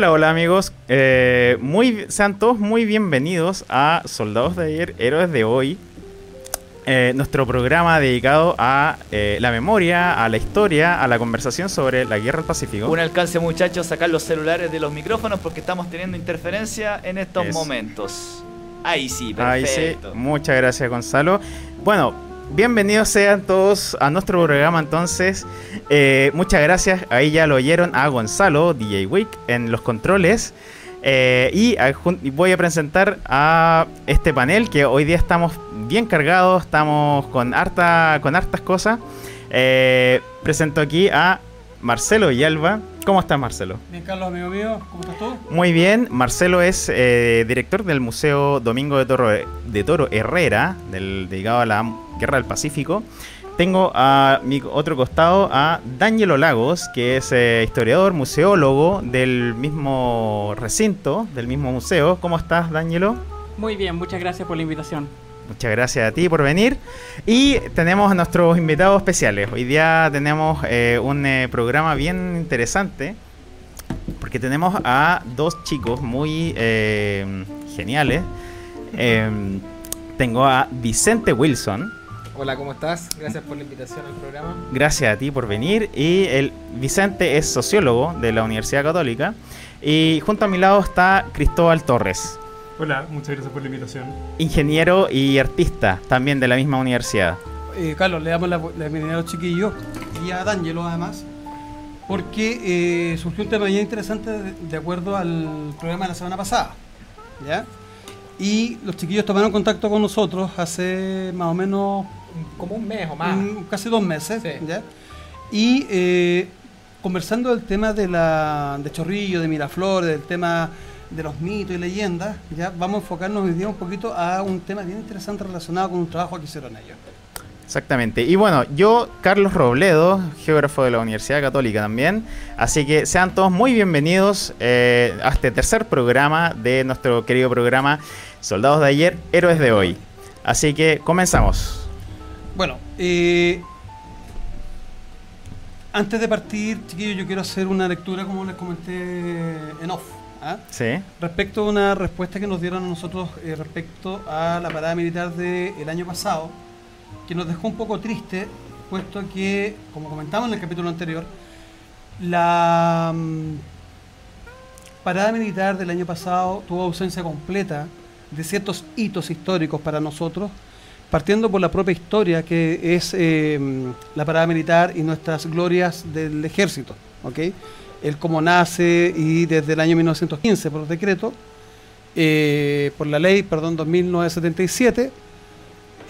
Hola, hola amigos. Eh, muy, sean todos muy bienvenidos a Soldados de ayer, Héroes de hoy. Eh, nuestro programa dedicado a eh, la memoria, a la historia, a la conversación sobre la guerra del Pacífico. Un alcance, muchachos, sacar los celulares de los micrófonos porque estamos teniendo interferencia en estos Eso. momentos. Ahí sí, Ahí sí, perfecto. muchas gracias Gonzalo. Bueno, bienvenidos sean todos a nuestro programa entonces. Eh, muchas gracias, ahí ya lo oyeron a Gonzalo, DJ Wick, en los controles. Eh, y, voy a presentar a este panel que hoy día estamos bien cargados, estamos con, harta, con hartas cosas. Eh, presento aquí a Marcelo Villalba. ¿Cómo estás Marcelo? Bien, Carlos, amigo mío, ¿cómo estás tú? Muy bien, Marcelo es eh, director del Museo Domingo de Toro, de Toro Herrera, del, dedicado a la Guerra del Pacífico. Tengo a mi otro costado a Danielo Lagos, que es eh, historiador, museólogo del mismo recinto, del mismo museo. ¿Cómo estás, Danielo? Muy bien, muchas gracias por la invitación. Muchas gracias a ti por venir. Y tenemos a nuestros invitados especiales. Hoy día tenemos eh, un eh, programa bien interesante. Porque tenemos a dos chicos muy eh, geniales. Eh, tengo a Vicente Wilson. Hola, ¿cómo estás? Gracias por la invitación al programa. Gracias a ti por venir. Y el Vicente es sociólogo de la Universidad Católica. Y junto a mi lado está Cristóbal Torres, Hola, muchas gracias por la invitación. ingeniero y artista también de la misma universidad. Eh, Carlos, le damos la, la bienvenida a los chiquillos y a D'Angelo además, porque eh, surgió un tema bien interesante de, de acuerdo al programa de la semana pasada. ¿ya? Y los chiquillos tomaron contacto con nosotros hace más o menos Como un mes o más. un- casi dos meses. Sí. ¿ya? Y eh, conversando del tema de, la, de Chorrillo, de Miraflores, del tema de los mitos y leyendas, ya vamos a enfocarnos hoy día un poquito a un tema bien interesante relacionado con un trabajo que hicieron ellos. Exactamente. Y bueno, yo, Carlos Robledo, geógrafo de la Universidad Católica también. Así que sean todos muy bienvenidos eh, a este tercer programa de nuestro querido programa Soldados de ayer, Héroes de hoy. Así que comenzamos. Bueno, eh, antes de partir, chiquillos, yo quiero hacer una lectura, como les comenté en off. ¿Ah? Sí. Respecto a una respuesta que nos dieron a nosotros eh, respecto a la parada militar del año pasado, que nos dejó un poco triste, puesto que, como comentamos en el capítulo anterior, la mm, parada militar del año pasado tuvo ausencia completa de ciertos hitos históricos para nosotros, partiendo por la propia historia que es eh, la parada militar y nuestras glorias del ejército, ¿ok? El cómo nace y desde el año 1915 por decreto, eh, por la ley, perdón, 2977,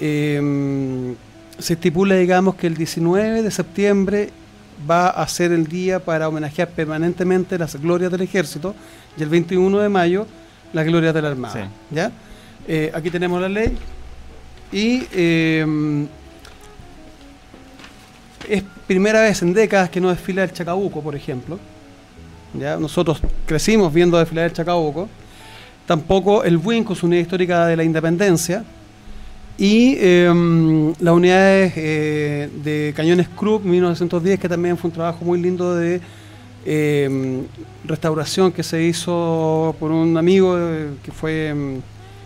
eh, se estipula, digamos, que el 19 de septiembre va a ser el día para homenajear permanentemente las glorias del ejército y el 21 de mayo las glorias de la Armada. Sí. ¿ya? Eh, aquí tenemos la ley y eh, es primera vez en décadas que no desfila el Chacabuco, por ejemplo. Nosotros crecimos viendo desfilar el Chacabuco. Tampoco el Buin con su unidad histórica de la independencia. Y eh, las unidades eh, de cañones Krupp 1910, que también fue un trabajo muy lindo de eh, restauración que se hizo por un amigo eh, que fue mm,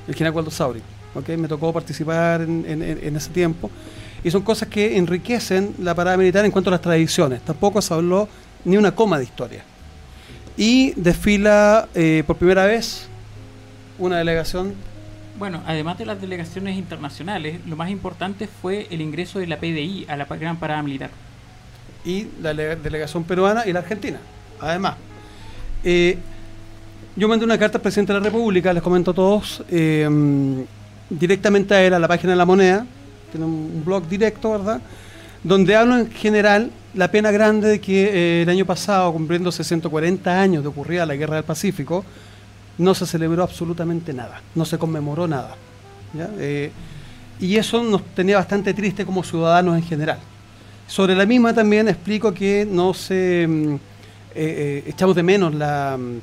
el general Waldo Sauri. ¿ok? Me tocó participar en- en- en ese tiempo. Y son cosas que enriquecen la parada militar en cuanto a las tradiciones. Tampoco se habló ni una coma de historia. Y desfila eh, por primera vez una delegación Bueno, además de las delegaciones internacionales, lo más importante fue el ingreso de la PDI a la Gran Parada Militar. y la le- delegación peruana y la argentina. Además, eh, yo mandé una carta al presidente de la República, les comento a todos, eh, directamente a él, a la página de la moneda, tiene un blog directo, ¿verdad? Donde hablo en general la pena grande de que eh, el año pasado, cumpliéndose 140 años de ocurrida la Guerra del Pacífico, no se celebró absolutamente nada, no se conmemoró nada. Eh, y eso nos tenía bastante triste como ciudadanos en general. Sobre la misma también explico que no se mm, eh, echamos de menos la mm,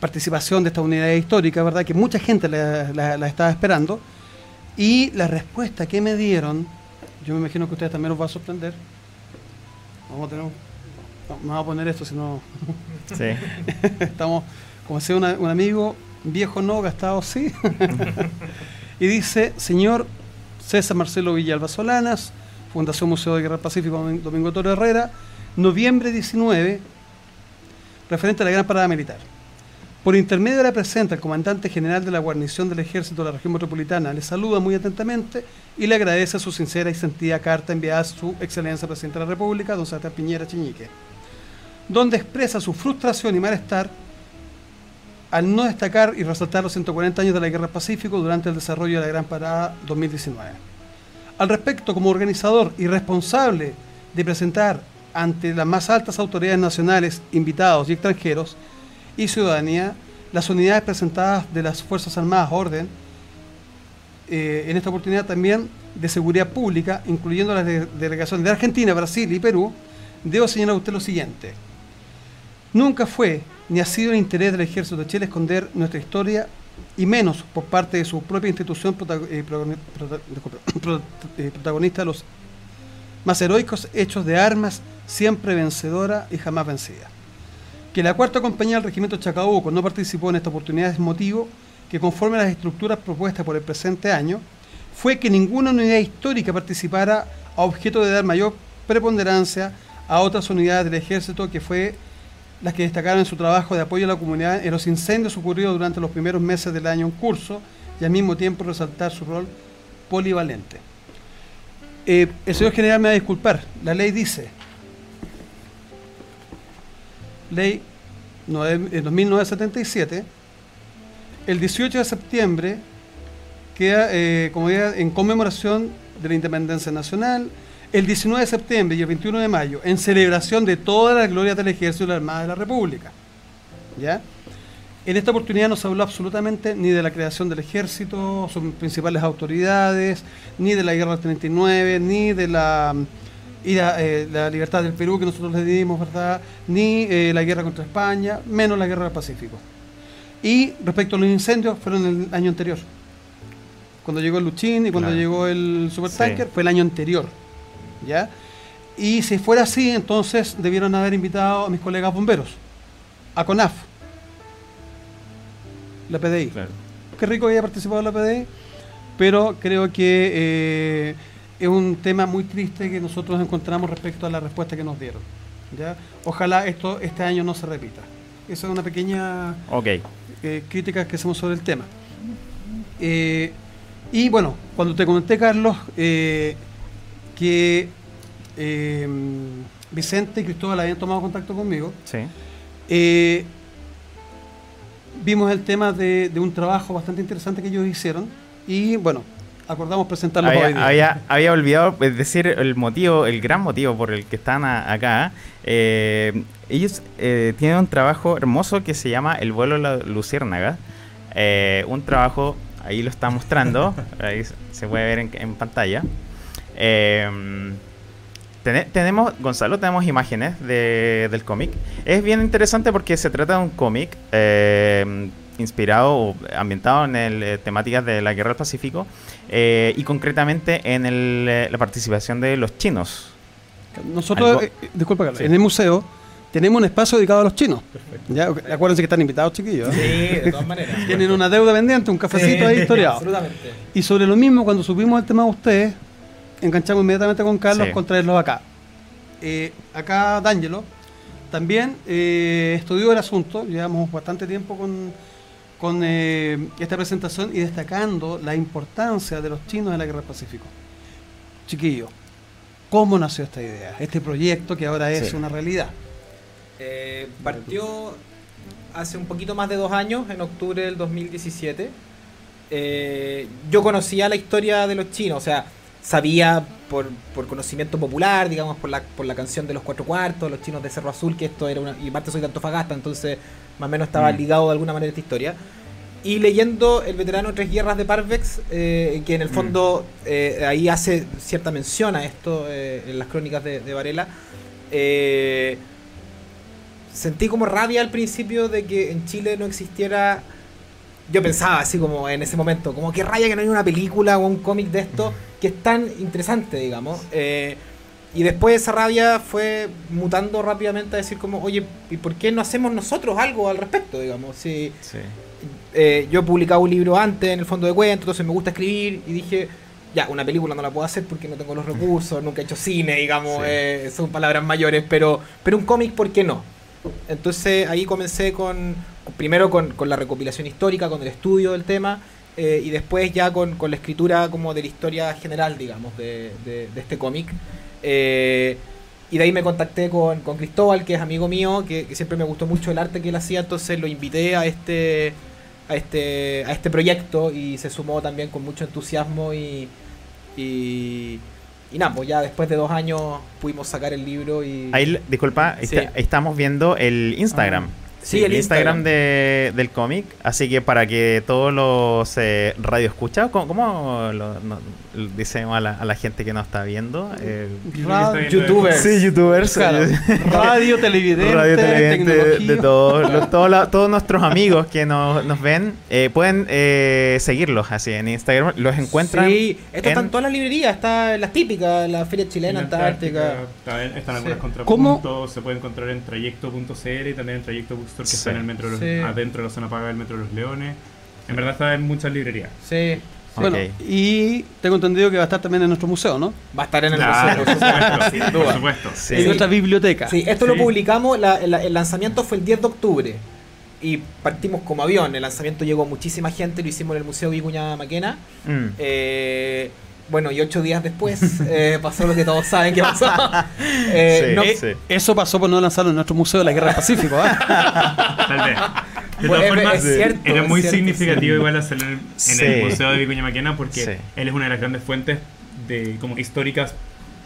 participación de esta unidad histórica, ¿verdad? Que mucha gente la, la- estaba esperando. Y la respuesta que me dieron, yo me imagino que ustedes también los va a sorprender. Vamos a tener no, me voy a poner esto, si no Sí. estamos, como decía una- un amigo, viejo no, gastado sí. y dice, señor César Marcelo Villalba Solanas, Fundación Museo de Guerra Pacífico Domin- Domingo Toro Herrera, noviembre 19, referente a la Gran Parada Militar. Por intermedio de la presente, el comandante general de la guarnición del Ejército de la región metropolitana le saluda muy atentamente y le agradece su sincera y sentida carta enviada a su excelencia presidente de la República, don Sebastián Piñera Chiñique, donde expresa su frustración y malestar al no destacar y resaltar los 140 años de la Guerra del Pacífico durante el desarrollo de la Gran Parada 2019. Al respecto, como organizador y responsable de presentar ante las más altas autoridades nacionales, invitados y extranjeros y ciudadanía las unidades presentadas de las Fuerzas Armadas Orden, eh, en esta oportunidad también de seguridad pública, incluyendo las de- delegaciones de Argentina, Brasil y Perú, debo señalar a usted lo siguiente. Nunca fue ni ha sido el interés del Ejército de Chile esconder nuestra historia y menos por parte de su propia institución eh, eh, protagonista de los más heroicos hechos de armas siempre vencedora y jamás vencida. Que la cuarta compañía del regimiento Chacabuco no participó en esta oportunidad es motivo que conforme a las estructuras propuestas por el presente año, fue que ninguna unidad histórica participara a objeto de dar mayor preponderancia a otras unidades del ejército que fue las que destacaron en su trabajo de apoyo a la comunidad en los incendios ocurridos durante los primeros meses del año en curso y al mismo tiempo resaltar su rol polivalente. Eh, el señor general me va a disculpar, la ley dice, ley 9 eh, 2977, el 18 de septiembre queda eh, como día en conmemoración de la independencia nacional, el 19 de septiembre y el 21 de mayo en celebración de todas las glorias del Ejército y la Armada de la República. ¿Ya? En esta oportunidad no se habló absolutamente ni de la creación del ejército, sus principales autoridades, ni de la guerra del 39, ni de la, y la, eh, la libertad del Perú que nosotros le dimos, ¿verdad? Ni eh, la guerra contra España, menos la guerra del Pacífico. Y respecto a los incendios, fueron el año anterior. Cuando llegó el Luchín y cuando Claro. llegó el Supertanker, Sí. fue el año anterior. ¿Ya? Y si fuera así, entonces debieron haber invitado a mis colegas bomberos, a CONAF, la PDI. Claro. Qué rico que haya participado la PDI, pero creo que eh, es un tema muy triste que nosotros encontramos respecto a la respuesta que nos dieron. ¿ya? Ojalá esto este año no se repita. Esa es una pequeña eh, crítica que hacemos sobre el tema. Eh, y bueno, cuando te comenté, Carlos, eh, que Vicente y Cristóbal habían tomado contacto conmigo, Sí. vimos el tema de, de un trabajo bastante interesante que ellos hicieron y bueno, acordamos presentarlo hoy Había, día. había, había olvidado pues, decir el motivo, el gran motivo por el que están a- acá. Eh, ellos eh, tienen un trabajo hermoso que se llama El vuelo de la luciérnaga. Eh, un trabajo, ahí lo está mostrando, ahí se- puede ver en, en pantalla. Eh, tene- tenemos, Gonzalo, tenemos imágenes de- del cómic. Es bien interesante porque se trata de un cómic eh, inspirado o ambientado en el, eh, temáticas de la Guerra del Pacífico eh, y concretamente en el, eh, la participación de los chinos. Nosotros, eh, eh, disculpa, Carlos, Sí. en el museo tenemos un espacio dedicado a los chinos. ¿ya? Acuérdense que están invitados, chiquillos. ¿eh? Sí, de todas maneras. Tienen una deuda pendiente, un cafecito ahí historiado. Absolutamente. Y sobre lo mismo, cuando supimos el tema de ustedes, enganchamos inmediatamente con Carlos Sí. con traerlos acá. Eh, acá D'Angelo también eh, estudió el asunto, llevamos bastante tiempo con, con eh, esta presentación y destacando la importancia de los chinos en la guerra del Pacífico. Chiquillo, ¿cómo nació esta idea? Este proyecto que ahora es Sí. una realidad. Eh, partió hace un poquito más de dos años, en octubre del 2017. Eh, yo conocía la historia de los chinos, o sea, sabía por, por conocimiento popular, digamos, por la, por la canción de los cuatro cuartos, los chinos de Cerro Azul, que esto era una. Y parte soy de Antofagasta, entonces más o menos estaba Mm. ligado de alguna manera a esta historia. Y leyendo El veterano Tres Guerras de Parvex, eh, que en el Mm. fondo eh, ahí hace cierta mención a esto eh, en las crónicas de, de Varela. sentí como rabia al principio de que en Chile no existiera. Yo pensaba así como en ese momento, como que raya que no hay una película o un cómic de esto que es tan interesante, digamos. Y después esa rabia fue mutando rápidamente a decir como, oye, ¿y por qué no hacemos nosotros algo al respecto, digamos? Si, Sí. eh, yo he publicado un libro antes en el fondo de cuentos, entonces me gusta escribir y dije, ya, una película no la puedo hacer porque no tengo los recursos, nunca he hecho cine, digamos, Sí. eh, son palabras mayores, pero, pero un cómic, ¿por qué no? Entonces ahí comencé con, primero con, con la recopilación histórica, con el estudio del tema, eh, y después ya con, con la escritura como de la historia general, digamos, de, de- de este cómic. Eh, y de ahí me contacté con, con Cristóbal, que es amigo mío, que, que siempre me gustó mucho el arte que él hacía, entonces lo invité a este, a este, a este proyecto y se sumó también con mucho entusiasmo y, y, y nada, pues ya después de dos años pudimos sacar el libro y... Ahí, disculpa, Sí. está- estamos viendo el Instagram. Sí, el Instagram, Instagram. de- del cómic. Así que para que todos los eh, radioescuchas, ¿cómo, cómo lo, no- lo decimos a la, a la gente que nos está viendo? Eh, Radio, youtubers. sí, youtubers. claro, radio, televidente, Radio televidente, de todos, los- todos la- todos nuestros amigos que nos, nos ven, eh, pueden eh, seguirlos así en Instagram. Los encuentran. Sí, esto está en- en todas las librerías, está en las típicas, la Feria Chilena, Antártica. También están algunos Sí. contrapuntos, se puede encontrar en trayecto.cl y también en Trayecto Bookstore que Sí. está en el metro de los- Sí. adentro de la zona paga del metro de los Leones. En verdad está en muchas librerías. Sí, Bueno, y tengo entendido que va a estar también en nuestro museo, ¿no? va a estar en el Claro, museo, por supuesto, por duda. supuesto. Sí. En nuestra biblioteca. Sí, esto Sí. lo publicamos, la- la- el lanzamiento fue el 10 de octubre y partimos como avión. El lanzamiento llegó muchísima gente, lo hicimos en el Museo Vicuña Maquena. Mm. Eh, bueno, y ocho días después eh, pasó lo que todos saben que pasó. Eh, Sí. no- Eh, sí. Eso pasó por no lanzarlo en nuestro museo de la Guerra del Pacífico. ¿ah? Tal vez. De Bueno, todas es- formas, es cierto, era muy cierto, significativo sí. igual hacerlo en, el- en Sí. el Museo de Vicuña Maquena porque Sí. él es una de las grandes fuentes de como históricas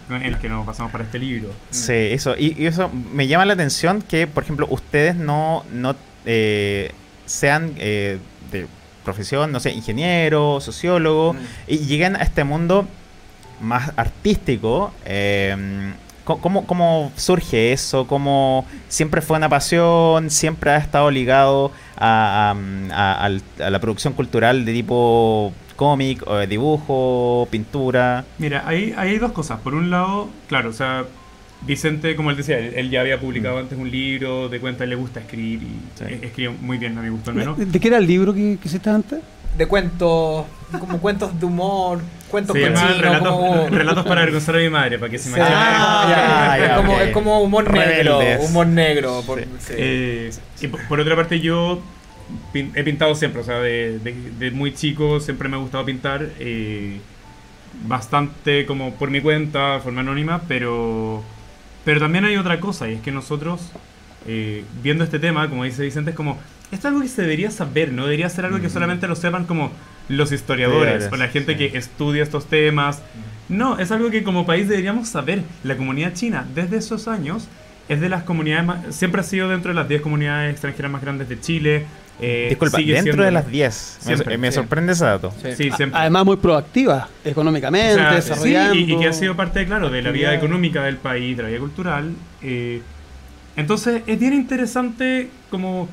¿no? en las que nos basamos para este libro. Sí, eso. Y, y eso me llama la atención que, por ejemplo, ustedes no, no eh, sean eh, de profesión, no sé, ingeniero, sociólogo, Mm. y lleguen a este mundo más artístico. eh, ¿cómo, ¿Cómo surge eso? ¿Cómo siempre fue una pasión? ¿Siempre ha estado ligado a, a- a- al- a la producción cultural de tipo cómic, dibujo, pintura? Mira, ahí hay dos cosas. Por un lado, claro, o sea, Vicente, como él decía, él, él ya había publicado antes un libro de cuenta, le gusta escribir y Sí. eh, escribe muy bien, a mi gusto al menos. ¿De qué era el libro que, que hiciste antes? de cuentos, como cuentos de humor, cuentos Se llama relatos, como... relatos para avergonzar a mi madre, para que se Sí. imaginen. Ah, ya, es, ya, como, es como humor negro, humor negro. por- Sí. sí. Eh, y por, por otra parte, yo pin- he pintado siempre, o sea, de, de- de muy chico siempre me ha gustado pintar. eh, bastante como por mi cuenta, de forma anónima, pero, pero también hay otra cosa, y es que nosotros, eh, viendo este tema, como dice Vicente, es como, esto es algo que se debería saber, no debería ser algo que solamente lo sepan como los historiadores Historiadores, o la gente sí. que estudia estos temas. No, es algo que como país deberíamos saber. La comunidad china, desde esos años, es de las comunidades más, siempre ha sido dentro de las 10 comunidades extranjeras más grandes de Chile. eh, Disculpa, sigue dentro siendo- de las 10. Me, Siempre, me sí. sorprende ese dato. Sí. Sí, siempre. Además, muy proactiva económicamente, O sea, desarrollando. sí, y, y que ha sido parte, claro, de la vida económica del país, de la vida cultural. eh, entonces, es bien interesante, como.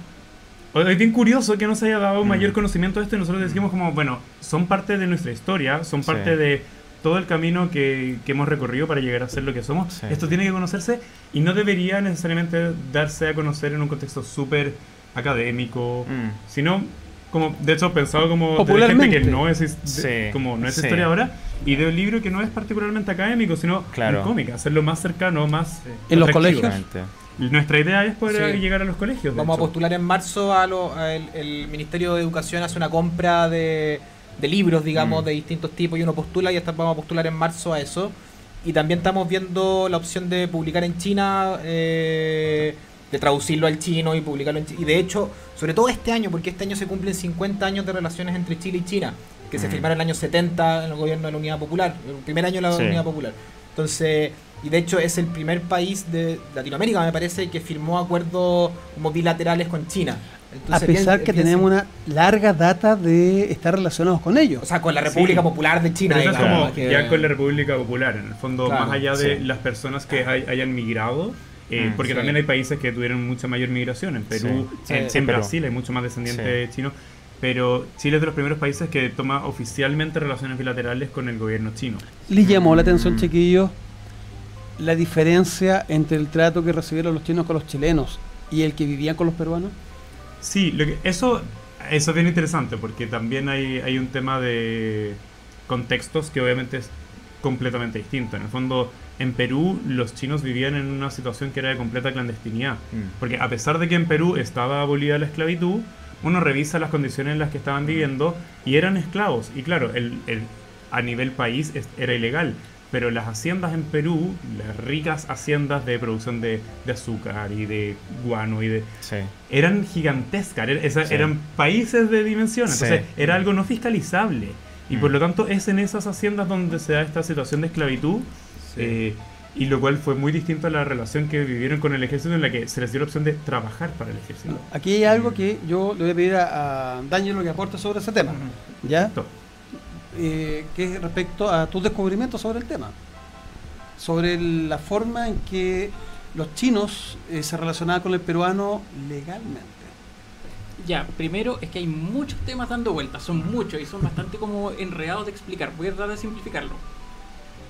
Es bien curioso que nos haya dado Mm. mayor conocimiento de esto y nosotros decimos, como, bueno, son parte de nuestra historia, son Sí. parte de todo el camino que, que hemos recorrido para llegar a ser lo que somos. Sí. Esto tiene que conocerse y no debería necesariamente darse a conocer en un contexto súper académico, Mm. sino como de hecho pensado como de gente Popularmente. que no es, his- Sí, de- como no es sí. historiadora y de un libro que no es particularmente académico sino Claro. un cómic hacerlo más cercano más ¿En los colegios? Nuestra idea es poder Sí. llegar a los colegios. de Vamos a hecho. postular en marzo a lo- a el, el Ministerio de Educación hace una compra de, de libros, digamos, Mm. de distintos tipos y uno postula y hasta vamos a postular en marzo a eso. Y también estamos viendo la opción de publicar en China, eh, de traducirlo al chino y publicarlo en China. Y de hecho, sobre todo este año, porque este año se cumplen 50 años de relaciones entre Chile y China, que se Mm. firmaron en el año 70 en el gobierno de la Unidad Popular, el primer año de la Sí. Unidad Popular. Entonces, y de hecho es el primer país de Latinoamérica, me parece, que firmó acuerdos como bilaterales con China. A Entonces, pesar bien- que tenemos una larga data de estar relacionados con ellos. O sea, con la República Sí. Popular de China. Eso es como que- ya con la República Popular, en el fondo, Claro, más allá de sí. las personas que hay- hayan migrado, eh, Mm, porque sí. también hay países que tuvieron mucha mayor migración. En Perú, Sí, en, sí. en. Brasil hay mucho más descendientes Sí. chinos. Pero Chile es de los primeros países que toma oficialmente relaciones bilaterales con el gobierno chino. ¿Les llamó la Mm. atención, chiquillos, la diferencia entre el trato que recibieron los chinos con los chilenos y el que vivían con los peruanos? Sí, lo que- eso, eso es bien interesante porque también hay, hay un tema de contextos que obviamente es completamente distinto. En el fondo, en Perú los chinos vivían en una situación que era de completa clandestinidad. Mm. Porque a pesar de que en Perú estaba abolida la esclavitud, uno revisa las condiciones en las que estaban viviendo y eran esclavos. Y claro, el, el- a nivel país es- era ilegal. Pero las haciendas en Perú, las ricas haciendas de producción de, de azúcar y de guano y de, Sí. eran gigantescas, er- esa- Sí. eran países de dimensiones, Sí. entonces era algo no fiscalizable. Y por Mm. lo tanto es en esas haciendas donde se da esta situación de esclavitud, eh, y lo cual fue muy distinto a la relación que vivieron con el ejército en la que se les dio la opción de trabajar para el ejército. Aquí hay algo que yo le voy a pedir a, a Daniel lo que aporte sobre ese tema, ¿ya? Esto. Eh, que es respecto a tus descubrimientos sobre el tema, sobre el- la forma en que los chinos eh, se relacionaban con el peruano legalmente. Ya, primero es que hay muchos temas dando vueltas, son muchos y son bastante como enredados de explicar. Voy a tratar de simplificarlo.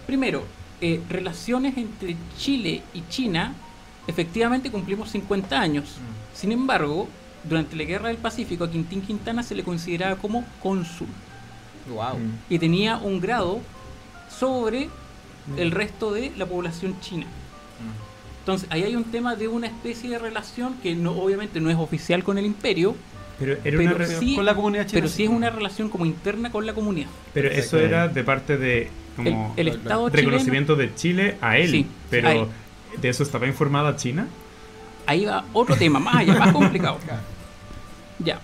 Primero, eh, relaciones entre Chile y China, efectivamente cumplimos 50 años. Sin embargo, durante la Guerra del Pacífico a Quintín Quintana se le consideraba como cónsul Wow. Mm. y tenía un grado sobre el resto de la población china. Entonces, ahí hay un tema de una especie de relación que no, obviamente no es oficial con el imperio, Pero, era Pero una sí- con la comunidad china. pero sí es una relación como interna con la comunidad. pero eso Sí. era de parte de como El, el Estado chileno, reconocimiento de Chile a él, Sí, pero a él. de eso estaba informada China. ahí va otro tema, más allá, más complicado. Ya.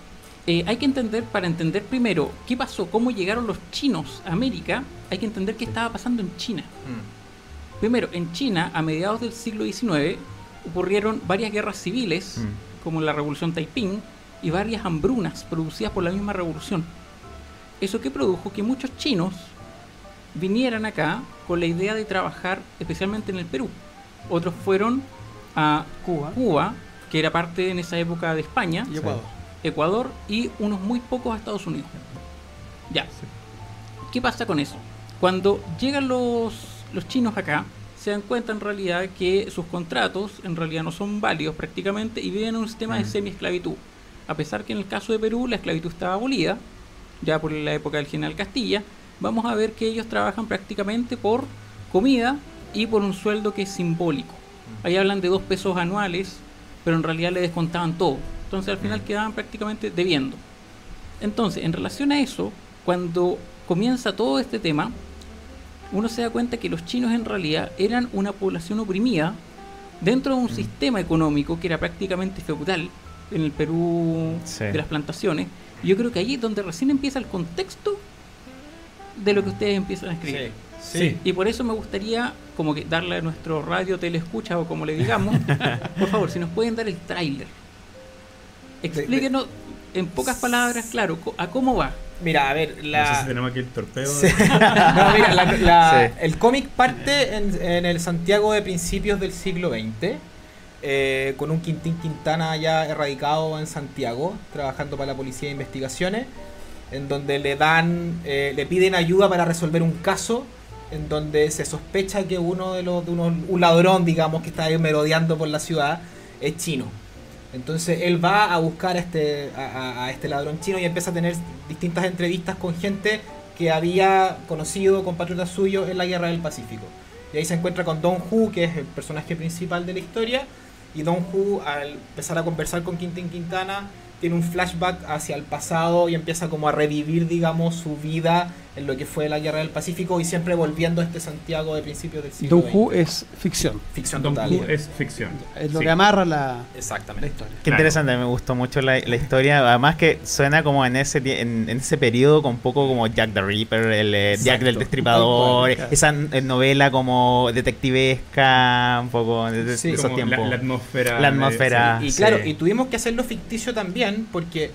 Eh, hay que entender, para entender primero qué pasó, cómo llegaron los chinos a América, hay que entender qué estaba pasando en China. Primero, en China, a mediados del siglo XIX, ocurrieron varias guerras civiles, Mm. como la Revolución Taiping, y varias hambrunas producidas por la misma revolución. Eso que produjo que muchos chinos vinieran acá con la idea de trabajar especialmente en el Perú. Otros fueron a Cuba Cuba, que era parte en esa época de España, y Ecuador. Ecuador y unos muy pocos a Estados Unidos. Ya. ¿Qué pasa con eso? Cuando llegan los, los chinos acá, se dan cuenta en realidad que sus contratos en realidad no son válidos prácticamente y viven en un sistema de semi-esclavitud. A pesar que en el caso de Perú la esclavitud estaba abolida, ya por la época del general Castilla, vamos a ver que ellos trabajan prácticamente por comida y por un sueldo que es simbólico. Ahí hablan de dos pesos anuales, pero en realidad le descontaban todo. Entonces al final quedaban prácticamente debiendo. Entonces, en relación a eso, cuando comienza todo este tema, uno se da cuenta que los chinos en realidad eran una población oprimida dentro de un sistema económico que era prácticamente feudal en el Perú Sí. de las plantaciones. Yo creo que ahí es donde recién empieza el contexto de lo que ustedes empiezan a escribir. Sí. Y por eso me gustaría como que darle a nuestro radio telescucha o como le digamos, por favor, si nos pueden dar el tráiler. Explíquenos en pocas palabras, claro, co- a cómo va. Mira, a ver, No sé la... si tenemos aquí el torpedo. Sí. No, mira, la- la- Sí. el cómic parte en, en el Santiago de principios del siglo XX, eh, con un Quintín Quintana ya erradicado en Santiago, trabajando para la Policía de Investigaciones, en donde le dan, eh, le piden ayuda para resolver un caso, en donde se sospecha que uno de los, de unos, un ladrón, digamos, que está ahí merodeando por la ciudad, es chino. Entonces él va a buscar a este, a, este ladrón chino y empieza a tener distintas entrevistas con gente que había conocido, compatriotas suyos en la Guerra del Pacífico. Y ahí se encuentra con Don Hu, que es el personaje principal de la historia, y Don Hu al empezar a conversar con Quintín Quintana tiene un flashback hacia el pasado y empieza como a revivir, digamos, su vida en lo que fue la Guerra del Pacífico y siempre volviendo a este Santiago de principios del siglo Don Who es ficción. ficción Don total. Who es ficción. Es lo Sí. que amarra la, la Exactamente. historia. Qué Claro. interesante, me gustó mucho la, la historia. Además que suena como en ese en, en ese periodo con un poco como Jack the Ripper, el eh, Jack Exacto. del Destripador, esa eh, novela como detectivesca, un poco de, de Sí. esos Como la, tiempos. la atmósfera. La atmósfera. Y sí. claro, y tuvimos que hacerlo ficticio también porque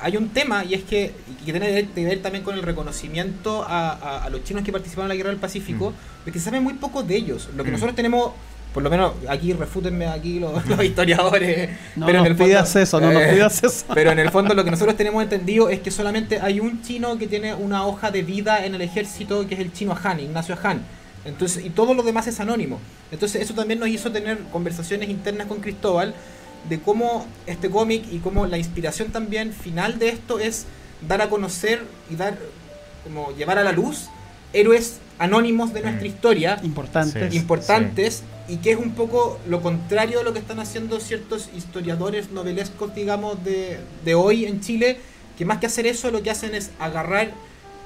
hay un tema y es que, y que tiene que ver también con el reconocimiento a, a- a los chinos que participaron en la Guerra del Pacífico, de que se sabe muy poco de ellos. Lo que Mm. nosotros tenemos, por lo menos aquí refútenme aquí los, los historiadores, No pero en nos el fondo- pidas eso, no nos eh, pidas eso. Pero en el fondo lo que nosotros tenemos entendido es que solamente hay un chino que tiene una hoja de vida en el ejército, que es el chino Han, Ignacio Han. Entonces, y todo lo demás es anónimo. Entonces eso también nos hizo tener conversaciones internas con Cristóbal de cómo este cómic y cómo la inspiración también final de esto es dar a conocer y dar como llevar a la luz héroes anónimos de nuestra Mm. historia Importante. Sí. importantes y que es un poco lo contrario de lo que están haciendo ciertos historiadores novelescos, digamos, de, de hoy en Chile, que más que hacer eso lo que hacen es agarrar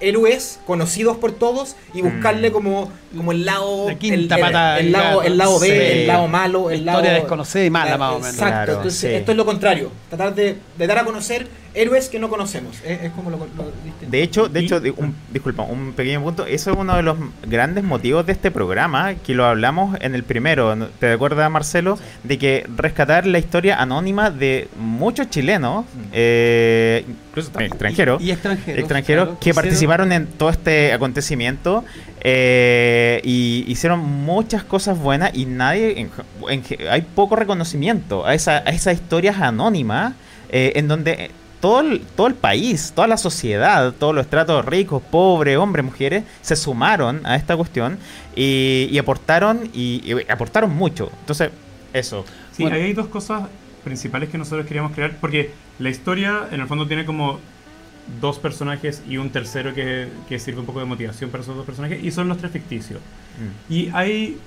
héroes conocidos por todos y buscarle Mm. como, como el lado La quinta el, el- pata el del lado, el lado B, Sí. el lado malo, el lado Historia desconocida y mala, la- más o menos. Exacto, Claro, entonces sí. esto es lo contrario, tratar de, de dar a conocer héroes que no conocemos, es, es como lo, lo distinto. De hecho, de Y- hecho, un- disculpa, un pequeño punto. Eso es uno de los grandes motivos de este programa, que lo hablamos en el primero. ¿Te acuerdas, Marcelo? De que rescatar la historia anónima de muchos chilenos, eh, incluso también extranjeros, Y, y extranjeros. extranjeros claro, que hicieron- participaron en todo este acontecimiento eh, y hicieron muchas cosas buenas y nadie en- en- hay poco reconocimiento a, esa, a esas historias anónimas eh, en donde todo el, todo el país, toda la sociedad, todos los estratos ricos, pobres, hombres, mujeres, se sumaron a esta cuestión y, y aportaron y, y aportaron mucho. Entonces, eso. Sí, Bueno. ahí hay dos cosas principales que nosotros queríamos crear, porque la historia en el fondo tiene como dos personajes y un tercero que, que sirve un poco de motivación para esos dos personajes, y son los tres ficticios. Y hay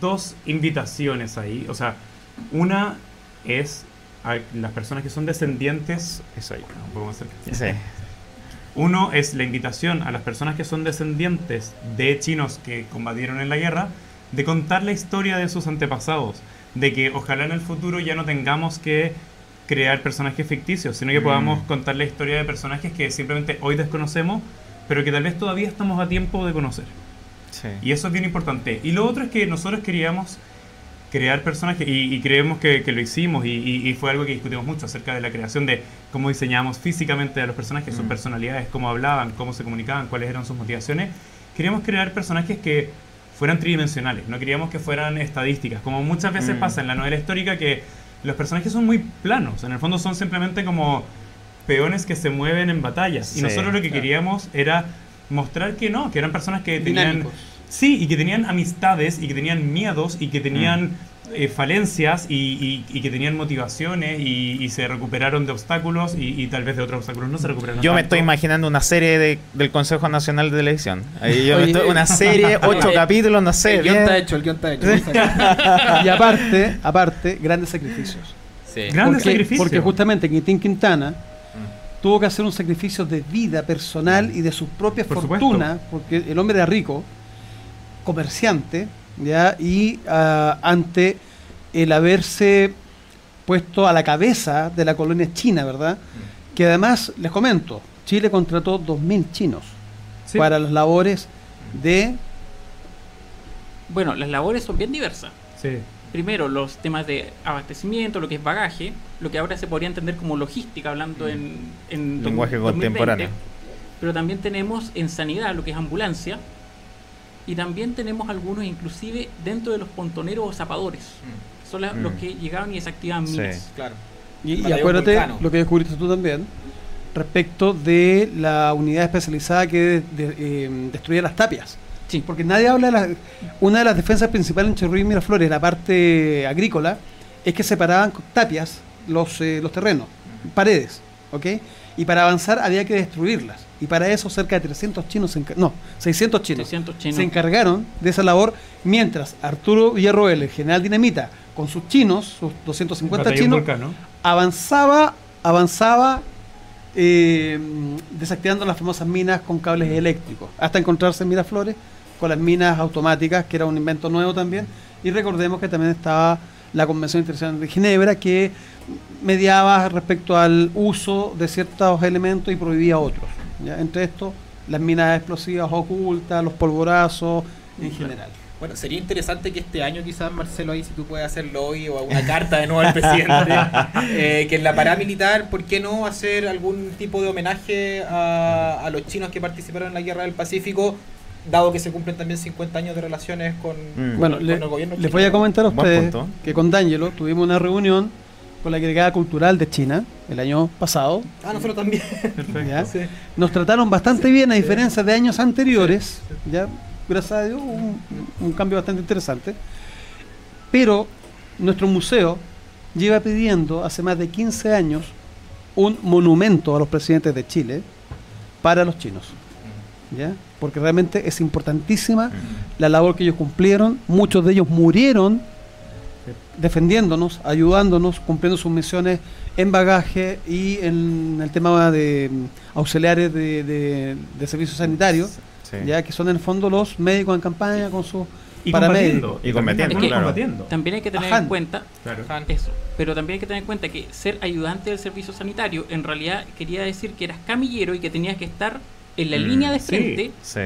dos invitaciones ahí, o sea, una es a las personas que son descendientes, Eso ahí. un poco más cerca. Sí. Uno es la invitación a las personas que son descendientes de chinos que combatieron en la guerra de contar la historia de sus antepasados, de que ojalá en el futuro ya no tengamos que crear personajes ficticios, sino que Mm. podamos contar la historia de personajes que simplemente hoy desconocemos, pero que tal vez todavía estamos a tiempo de conocer. Sí. Y eso es bien importante. Y lo otro es que nosotros queríamos crear personajes y, y creemos que, que lo hicimos y, y- y fue algo que discutimos mucho acerca de la creación de cómo diseñábamos físicamente a los personajes, sus Mm. personalidades, cómo hablaban, cómo se comunicaban, cuáles eran sus motivaciones. Queríamos crear personajes que fueran tridimensionales, no queríamos que fueran estadísticas, como muchas veces Mm. pasa en la novela histórica que los personajes son muy planos, en el fondo son simplemente como peones que se mueven en batallas. y nosotros lo que claro. queríamos era mostrar que no, que eran personas que tenían Dinámicos. Sí, y que tenían amistades y que tenían miedos y que tenían eh, falencias y, y- y que tenían motivaciones y, y se recuperaron de obstáculos y, y tal vez de otros obstáculos no se recuperaron. Yo me estoy imaginando una serie de- del Consejo Nacional de Televisión. Ahí yo Oye, estoy- una serie, ocho Oye, capítulos, no sé. el guion está hecho, el guion está hecho. Y aparte, aparte, grandes sacrificios. Grandes porque, sacrificios. porque justamente Quintín Quintana tuvo que hacer un sacrificio de vida personal y de su propia Por fortuna, porque el hombre era rico, comerciante, ¿ya? y ah, ante el haberse puesto a la cabeza de la colonia china, ¿verdad? Que además, les comento, Chile contrató 2.000 chinos Sí. para las labores de... Bueno, las labores son bien diversas. Sí. Primero, los temas de abastecimiento, lo que es bagaje, lo que ahora se podría entender como logística, hablando en, en Lenguaje 2020. contemporáneo. Pero también tenemos en sanidad lo que es ambulancia. Y también tenemos algunos, inclusive, dentro de los pontoneros o zapadores. Son la- Mm. los que llegaban y desactivaban Sí. minas. Claro. Y, acuérdate lo que descubriste tú también respecto de la unidad especializada que de- eh, destruía las tapias. Sí. Porque nadie habla de la, una de las defensas principales en Chorrillos y Miraflores, la parte agrícola, es que separaban con tapias los, eh, los terrenos, paredes, ¿ok? Y para avanzar había que destruirlas. Y para eso cerca de 300 chinos, se no, 600 chinos, 600 chinos. se encargaron de esa labor, mientras Arturo Villarroel, el general Dinamita, con sus chinos, sus 250 Batallón chinos, Volcán, ¿no? avanzaba, avanzaba eh, desactivando las famosas minas con cables eléctricos, hasta encontrarse en Miraflores con las minas automáticas, que era un invento nuevo también. Y recordemos que también estaba la Convención Internacional de Ginebra, que mediaba respecto al uso de ciertos elementos y prohibía otros. ¿Ya? Entre estos, las minas explosivas ocultas, los polvorazos en general. Bueno, sería interesante que este año quizás, Marcelo, ahí si tú puedes hacerlo hoy o una carta de nuevo al presidente, eh, que en la paramilitar, ¿por qué no hacer algún tipo de homenaje a, a los chinos que participaron en la Guerra del Pacífico, dado que se cumplen también 50 años de relaciones con, Mm. Bueno, con le- el gobierno les voy a comentar a ustedes que con D'Angelo tuvimos una reunión con la agregada cultural de China el año pasado. Ah, nosotros también. Perfecto. ¿ya? Sí. Nos trataron bastante bien, a diferencia de años anteriores. ¿ya? Gracias a Dios, un, un cambio bastante interesante. Pero nuestro museo lleva pidiendo hace más de 15 años un monumento a los presidentes de Chile para los chinos. ¿ya? Porque realmente es importantísima la labor que ellos cumplieron. Muchos de ellos murieron defendiéndonos, ayudándonos, cumpliendo sus misiones en bagaje y en el tema de mm, auxiliares de, de, de servicios sanitarios, Sí. ya que son en el fondo los médicos en campaña con sus Y paramédicos. combatiendo. Y combatiendo, también claro. combatiendo. También hay que tener Ajá. en cuenta Claro. Eso, pero también hay que tener en cuenta que ser ayudante del servicio sanitario en realidad quería decir que eras camillero y que tenías que estar en la Mm, línea de sí. frente Sí.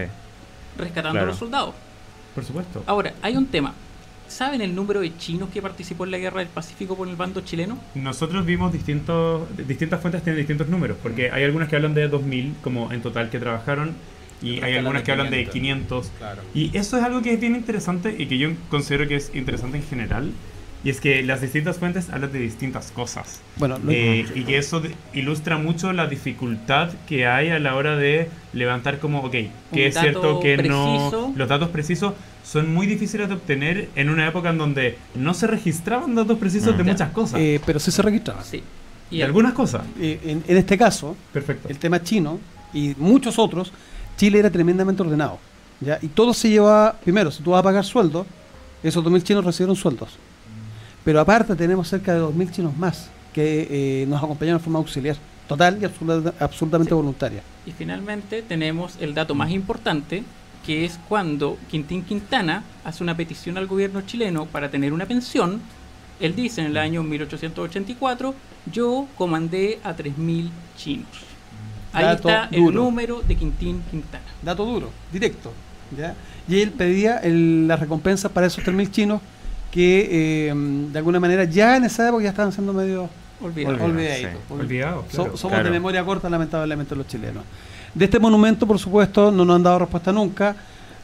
rescatando Claro. a los soldados. Por supuesto. Ahora, hay un tema. ¿Saben el número de chinos que participó en la guerra del Pacífico por el bando chileno? Nosotros vimos distintos, distintas fuentes tienen distintos números, porque hay algunas que hablan de 2.000 como en total que trabajaron y hay algunas que hablan de 500. 500. Claro. Y eso es algo que es bien interesante y que yo considero que es interesante en general. Y es que las distintas fuentes hablan de distintas cosas. Bueno, lo- Eh, y que eso de- ilustra mucho la dificultad que hay a la hora de levantar como, ok, que es cierto que preciso. no... Los datos precisos son muy difíciles de obtener en una época en donde no se registraban datos precisos Mm. de Ya. muchas cosas. eh, pero sí se registraba. Sí. y algunas cosas. Eh, en, en este caso, Perfecto. el tema chino y muchos otros, Chile era tremendamente ordenado. ¿ya? Y todo se llevaba, primero, si tú vas a pagar sueldos, esos 2.000 chinos recibieron sueldos. Pero aparte tenemos cerca de 2.000 chinos más que eh, nos acompañaron de forma auxiliar, total y absoluta- absolutamente Sí. voluntaria. Y finalmente tenemos el dato más importante, que es cuando Quintín Quintana hace una petición al gobierno chileno para tener una pensión. Él dice en el año 1884, yo comandé a 3.000 chinos. Ahí Dato está el número de Quintín Quintana. Dato duro, directo. ¿ya? Y él pedía el- la recompensa para esos 3.000 chinos que eh, de alguna manera ya en esa época ya estaban siendo medio Olvídalo. Olvídalo. olvidaditos. sí. Olvi- Olvidado, So- somos Claro. de memoria corta, lamentablemente, los chilenos. De este monumento, por supuesto, no nos han dado respuesta nunca.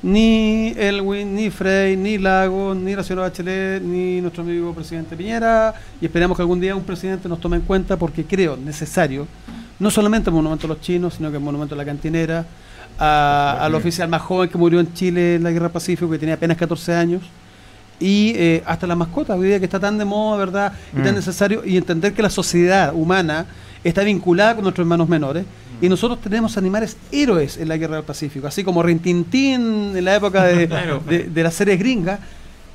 Ni Elwin, ni Frey, ni Lago, ni la señora Bachelet, ni nuestro amigo presidente Piñera. Y esperamos que algún día un presidente nos tome en cuenta porque creo necesario, no solamente el monumento a los chinos, sino que el monumento a la cantinera, a- al oficial más joven que murió en Chile en la Guerra Pacífico, que tenía apenas 14 años. Y eh, hasta la mascota, hoy día que está tan de moda, ¿verdad? Y tan Mm. necesario. Y entender que la sociedad humana está vinculada con nuestros hermanos menores. Y nosotros tenemos animales héroes en la guerra del Pacífico, así como Rintintín en la época de, Claro. de, de las series gringas,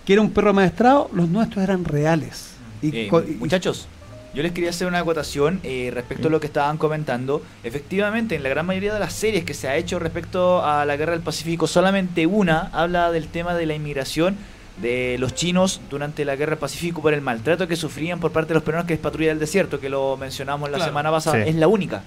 que era un perro maestrado, los nuestros eran reales. Y Eh, y- muchachos, yo les quería hacer una acotación eh, respecto a lo que estaban comentando. Efectivamente, en la gran mayoría de las series que se ha hecho respecto a la guerra del Pacífico, solamente una habla del tema de la inmigración de los chinos durante la guerra Pacífico por el maltrato que sufrían por parte de los peruanos que es patrulla del desierto, que lo mencionamos la Claro. semana pasada. Sí. Es la única.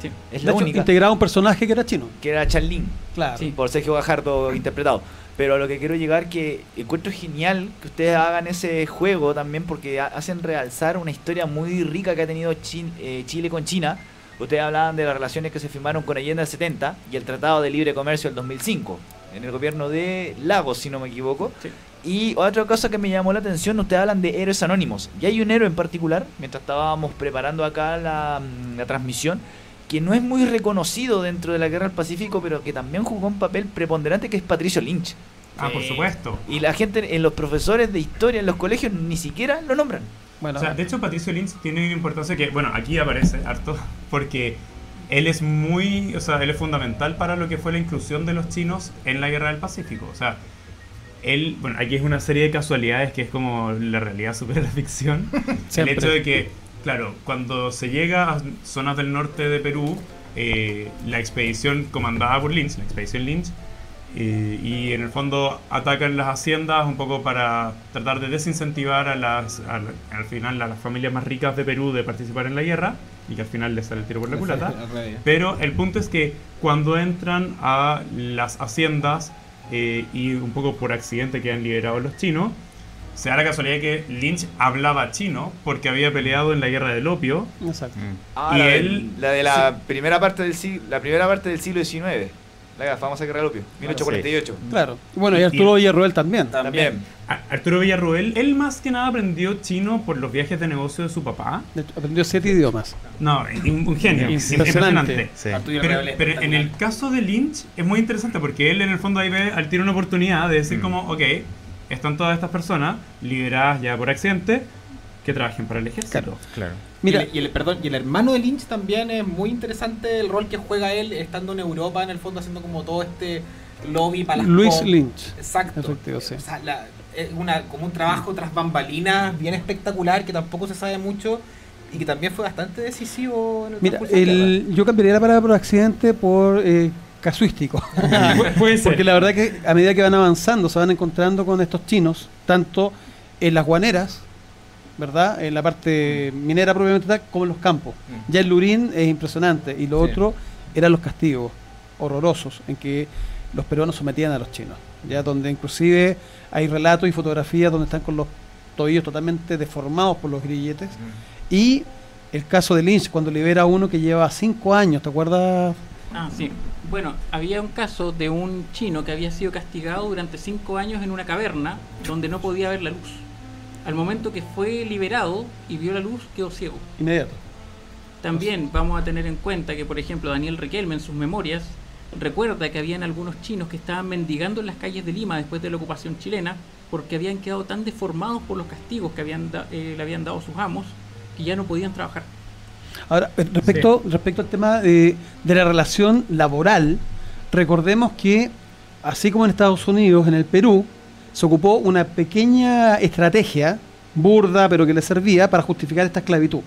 Sí. Es de la hecho, única. integraba un personaje que era chino. Que era Chan Lin. Claro. Sí. por Sergio Gajardo interpretado. Pero a lo que quiero llegar que encuentro genial que ustedes hagan ese juego también porque ha- hacen realzar una historia muy rica que ha tenido Chin- eh, Chile con China. Ustedes hablaban de las relaciones que se firmaron con Allende del 70 y el Tratado de Libre Comercio del 2005 en el gobierno de Lagos, si no me equivoco. Sí. Y otra cosa que me llamó la atención, ustedes hablan de héroes anónimos. Y hay un héroe en particular, mientras estábamos preparando acá la, mm, la transmisión, que no es muy reconocido dentro de la guerra del Pacífico, pero que también jugó un papel preponderante, que es Patricio Lynch. Ah, por supuesto. Y la gente, en los profesores de historia en los colegios, ni siquiera lo nombran. Bueno, O sea, de hecho, Patricio Lynch tiene una importancia que, bueno, aquí aparece harto, porque él es muy, o sea, él es fundamental para lo que fue la inclusión de los chinos en la guerra del Pacífico. O sea, él, bueno, aquí es una serie de casualidades que es como la realidad supera la ficción. el hecho de que, claro, cuando se llega a zonas del norte de Perú, eh, la expedición comandada por Lynch, la expedición Lynch, eh, y en el fondo atacan las haciendas un poco para tratar de desincentivar a las, a la- al final a las familias más ricas de Perú de participar en la guerra y que al final les sale el tiro por la culata. Pero el punto es que cuando entran a las haciendas eh, y un poco por accidente quedan liberados los chinos, se da la casualidad que Lynch hablaba chino porque había peleado en la guerra del opio. Exacto. Mm. Ah, Y la, de- él- la de la primera parte del siglo, la primera parte del siglo XIX. La famosa guerra del opio, 1848. Claro. Bueno, y Arturo Villarroel también. También. Arturo Villarroel, él más que nada aprendió chino por los viajes de negocio de su papá. De hecho, aprendió siete idiomas. No, un, genio, Impresionante. impresionante. Sí. Pero, pero en el caso de Lynch es muy interesante porque él en el fondo ahí ve al tiro una oportunidad de decir Mm. como, ok, están todas estas personas liberadas ya por accidente que trabajen para el ejército. Claro. Mira, y, el, y el- perdón, y el hermano de Lynch también es muy interesante el rol que juega él estando en Europa, en el fondo haciendo como todo este lobby para las Luis. Lynch. Exacto. Efectivo, sí. O sea, la- es una, como un trabajo tras bambalinas bien espectacular que tampoco se sabe mucho y que también fue bastante decisivo en el Mira, de yo cambiaría la palabra por accidente por eh, casuístico. Pu- puede ser. Porque la verdad que a medida que van avanzando se van encontrando con estos chinos, tanto en las guaneras, ¿verdad? En la parte minera propiamente tal, como en los campos. Mm. Ya el Lurín es impresionante y lo Sí. otro eran los castigos horrorosos en que los peruanos sometían a los chinos, ya donde inclusive hay relatos y fotografías donde están con los tobillos totalmente deformados por los grilletes. Y el caso de Lynch, cuando libera a uno que lleva cinco años, ¿te acuerdas? Ah, sí. Bueno, había un caso de un chino que había sido castigado durante cinco años en una caverna donde no podía ver la luz. Al momento que fue liberado y vio la luz, quedó ciego. Inmediato. También vamos a tener en cuenta que, por ejemplo, Daniel Riquelme en sus memorias recuerda que habían algunos chinos que estaban mendigando en las calles de Lima después de la ocupación chilena porque habían quedado tan deformados por los castigos que habían da- eh, le habían dado sus amos que ya no podían trabajar. Ahora, eh, respecto, respecto al tema de, de la relación laboral, recordemos que, así como en Estados Unidos, en el Perú, se ocupó una pequeña estrategia, burda, pero que le servía para justificar esta esclavitud,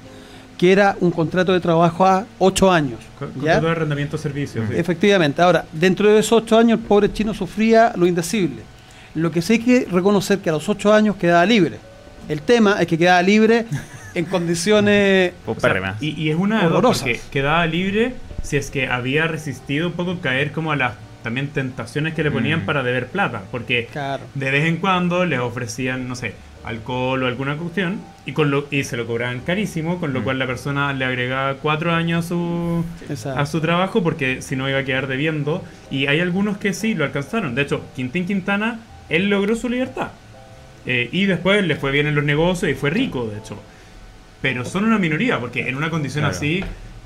que era un contrato de trabajo a ocho años. Con- con ¿ya? todo de arrendamiento de servicios. sí. Efectivamente. Ahora, dentro de esos ocho años, el pobre chino sufría lo indecible. Lo que sí hay que reconocer que a los ocho años quedaba libre. El tema es que quedaba libre en condiciones O sea, y, y es una de dos, Horrorosas. porque quedaba libre si es que había resistido un poco caer como a las también tentaciones que le ponían Mm. para deber plata. Porque Claro. de vez en cuando les ofrecían, no sé, alcohol o alguna cuestión y, con lo, y se lo cobraban carísimo, con lo Mm. cual la persona le agregaba cuatro años a su, Exacto. a su trabajo porque si no iba a quedar debiendo. Y hay algunos que sí lo alcanzaron. De hecho, Quintín Quintana, él logró su libertad. Eh, y después le fue bien en los negocios y fue rico, de hecho. Pero son una minoría, porque en una condición Claro. así,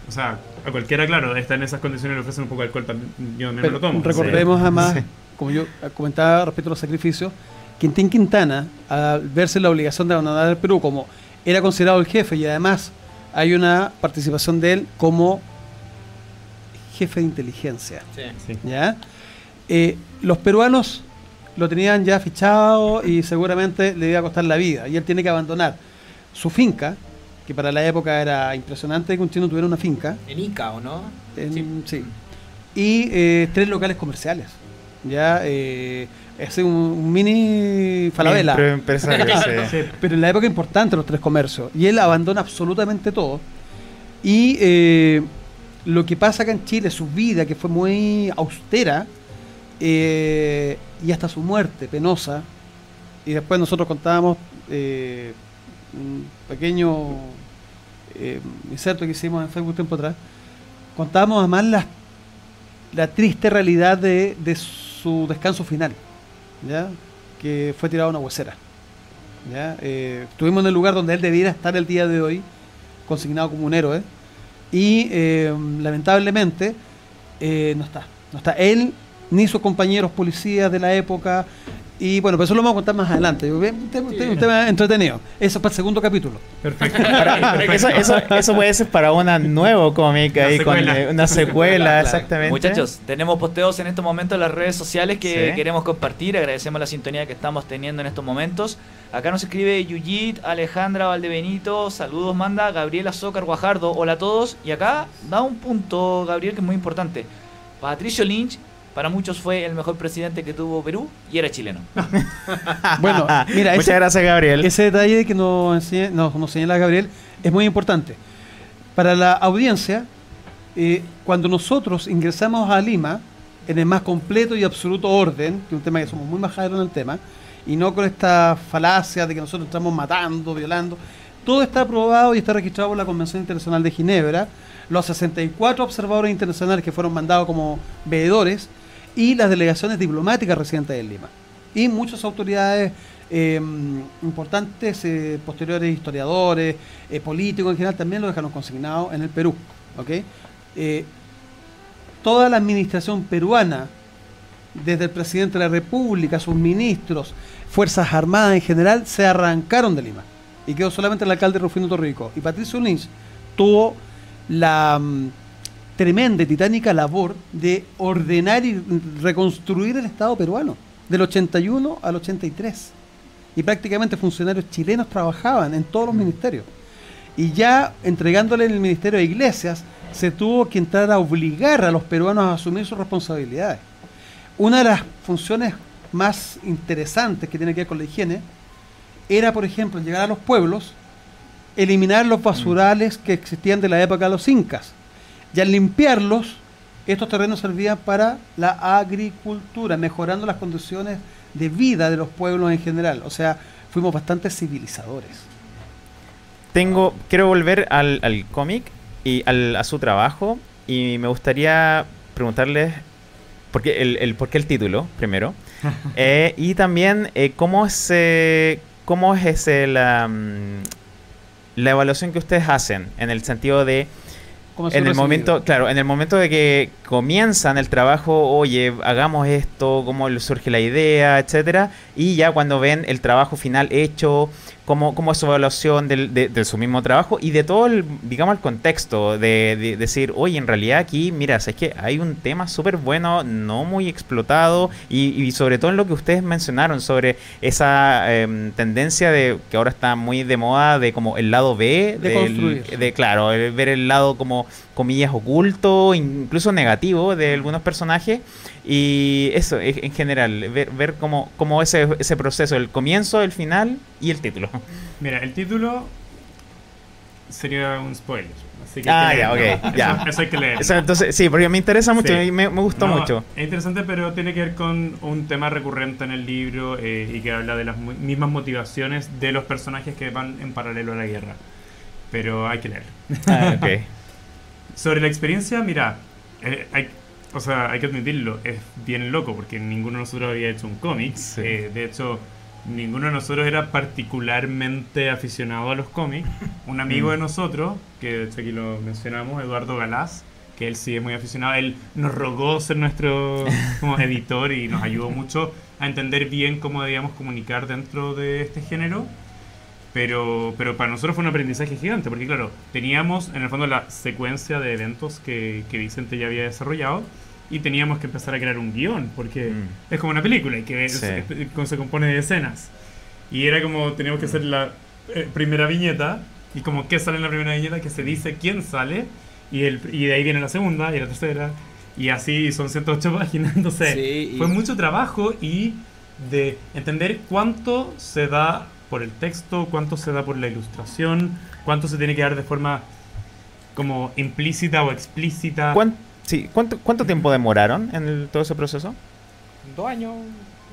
o sea, a cualquiera, claro, está en esas condiciones le ofrecen un poco de alcohol, también, yo también Pero lo tomo. recordemos además, Sí. como yo comentaba respecto a los sacrificios, Quintín Quintana, al verse la obligación de abandonar el Perú como era considerado el jefe y además hay una participación de él como jefe de inteligencia. Sí. Sí. ¿ya? Eh, los peruanos lo tenían ya fichado y seguramente le iba a costar la vida. Y él tiene que abandonar su finca, que para la época era impresionante que un chino tuviera una finca. En Ica, ¿o no? en- sí. Y eh, tres locales comerciales. Ya, eh, es un, un mini. Pero. Sí. Pero en la época importante los tres comercios. Y él abandona absolutamente todo. Y eh, lo que pasa acá en Chile, su vida, que fue muy austera, eh, y hasta su muerte penosa. Y después nosotros contábamos eh, un pequeño eh, que hicimos en Facebook tiempo atrás. Contábamos además la, triste realidad de, de su descanso final, ¿ya? que fue tirado a una huesera. ¿ya? Eh, estuvimos en el lugar donde él debiera estar el día de hoy, consignado como un héroe, y eh, lamentablemente eh, no está. No está él ni sus compañeros policías de la época, Y bueno, pero eso lo vamos a contar más adelante. Un tema, un tema entretenido. Eso para el segundo capítulo. Perfecto. Eso, eso, eso puede ser para una nuevo cómic Una ahí con eh, una secuela, Claro. exactamente. Muchachos, tenemos posteos en estos momentos en las redes sociales que Sí. queremos compartir. Agradecemos la sintonía que estamos teniendo en estos momentos. Acá nos escribe Yuyit, Alejandra Valdebenito, saludos manda, Gabriela Zócar Guajardo, hola a todos. Y acá da un punto, Gabriel, que es muy importante. Patricio Lynch, para muchos fue el mejor presidente que tuvo Perú y era chileno. Bueno, mira, Muchas ese, gracias, Gabriel. ese detalle que nos, enseña- nos, nos señala Gabriel es muy importante. Para la audiencia, eh, cuando nosotros ingresamos a Lima, en el más completo y absoluto orden, que es un tema que somos muy majaderos en el tema, y no con esta falacia de que nosotros estamos matando, violando, todo está aprobado y está registrado por la Convención Internacional de Ginebra, los 64 observadores internacionales que fueron mandados como veedores y las delegaciones diplomáticas residentes en Lima. Y muchas autoridades eh, importantes, eh, posteriores historiadores, eh, políticos en general, también lo dejaron consignado en el Perú. ¿ok? Eh, toda la administración peruana, desde el presidente de la República, sus ministros, Fuerzas Armadas en general, se arrancaron de Lima. Y quedó solamente el alcalde Rufino Torrico. Y Patricio Lynch tuvo la mm, tremenda y titánica labor de ordenar y reconstruir el Estado peruano, del 81 al 83. Y prácticamente funcionarios chilenos trabajaban en todos los ministerios. Y ya entregándole en el Ministerio de Iglesias, se tuvo que entrar a obligar a los peruanos a asumir sus responsabilidades. Una de las funciones más interesantes que tiene que ver con la higiene era, por ejemplo, llegar a los pueblos, eliminar los basurales que existían de la época de los incas. Y al limpiarlos, estos terrenos servían para la agricultura, mejorando las condiciones de vida de los pueblos en general. O sea, fuimos bastante civilizadores. Tengo, quiero volver al, al cómic y al- a su trabajo y me gustaría preguntarles por qué el, el, por qué el título, primero. Eh, y también eh, cómo es, eh, cómo es ese, la, mm, la evaluación que ustedes hacen en el sentido de ¿Cómo en el momento, claro, en el momento de que comienzan el trabajo, oye, hagamos esto, cómo surge la idea, etcétera, y ya cuando ven el trabajo final hecho, cómo, cómo es su evaluación del- de, de su mismo trabajo y de todo el, digamos, el contexto de, de decir, oye, en realidad aquí, mira, es que hay un tema súper bueno, no muy explotado, y, y sobre todo en lo que ustedes mencionaron sobre esa em, tendencia de que ahora está muy de moda de como el lado B, De de claro, el ver el lado como comillas oculto, incluso negativo de algunos personajes y eso en en general, ver, ver cómo, cómo ese, ese proceso, el comienzo, el final y el título. Mira, el título sería un spoiler. Así que Ah, ya, leerlo. ok, Eso- ya. Eso hay que. Eso, entonces, sí, porque me interesa mucho, Sí. me, me gustó No, mucho. Es interesante, pero tiene que ver con un tema recurrente en el libro eh, y que habla de las mismas motivaciones de los personajes que van en paralelo a la guerra. Pero hay que leer. Ah, ok. Sobre la experiencia, mira, eh, hay, o sea, hay que admitirlo, es bien loco porque ninguno de nosotros había hecho un cómic. Sí. Eh, de hecho, ninguno de nosotros era particularmente aficionado a los cómics. Un amigo Mm. de nosotros, que de hecho aquí lo mencionamos, Eduardo Galás, que él sí es muy aficionado, él nos rogó ser nuestro como editor y nos ayudó mucho a entender bien cómo debíamos comunicar dentro de este género. Pero, pero para nosotros fue un aprendizaje gigante, porque claro, teníamos en el fondo la secuencia de eventos que, que Vicente ya había desarrollado y teníamos que empezar a crear un guion, porque Mm. es como una película y que es- Sí. es- se compone de escenas. Y era como teníamos que hacer la eh, primera viñeta y como qué sale en la primera viñeta, que se dice quién sale y, el, y de ahí viene la segunda y la tercera. Y así son 108 páginas, entonces Sí, y- fue mucho trabajo y de entender cuánto se da por el texto, cuánto se da por la ilustración, cuánto se tiene que dar de forma como implícita o explícita. ¿Cuán- sí, ¿cuánto, ¿Cuánto tiempo demoraron en el- todo ese proceso? Dos años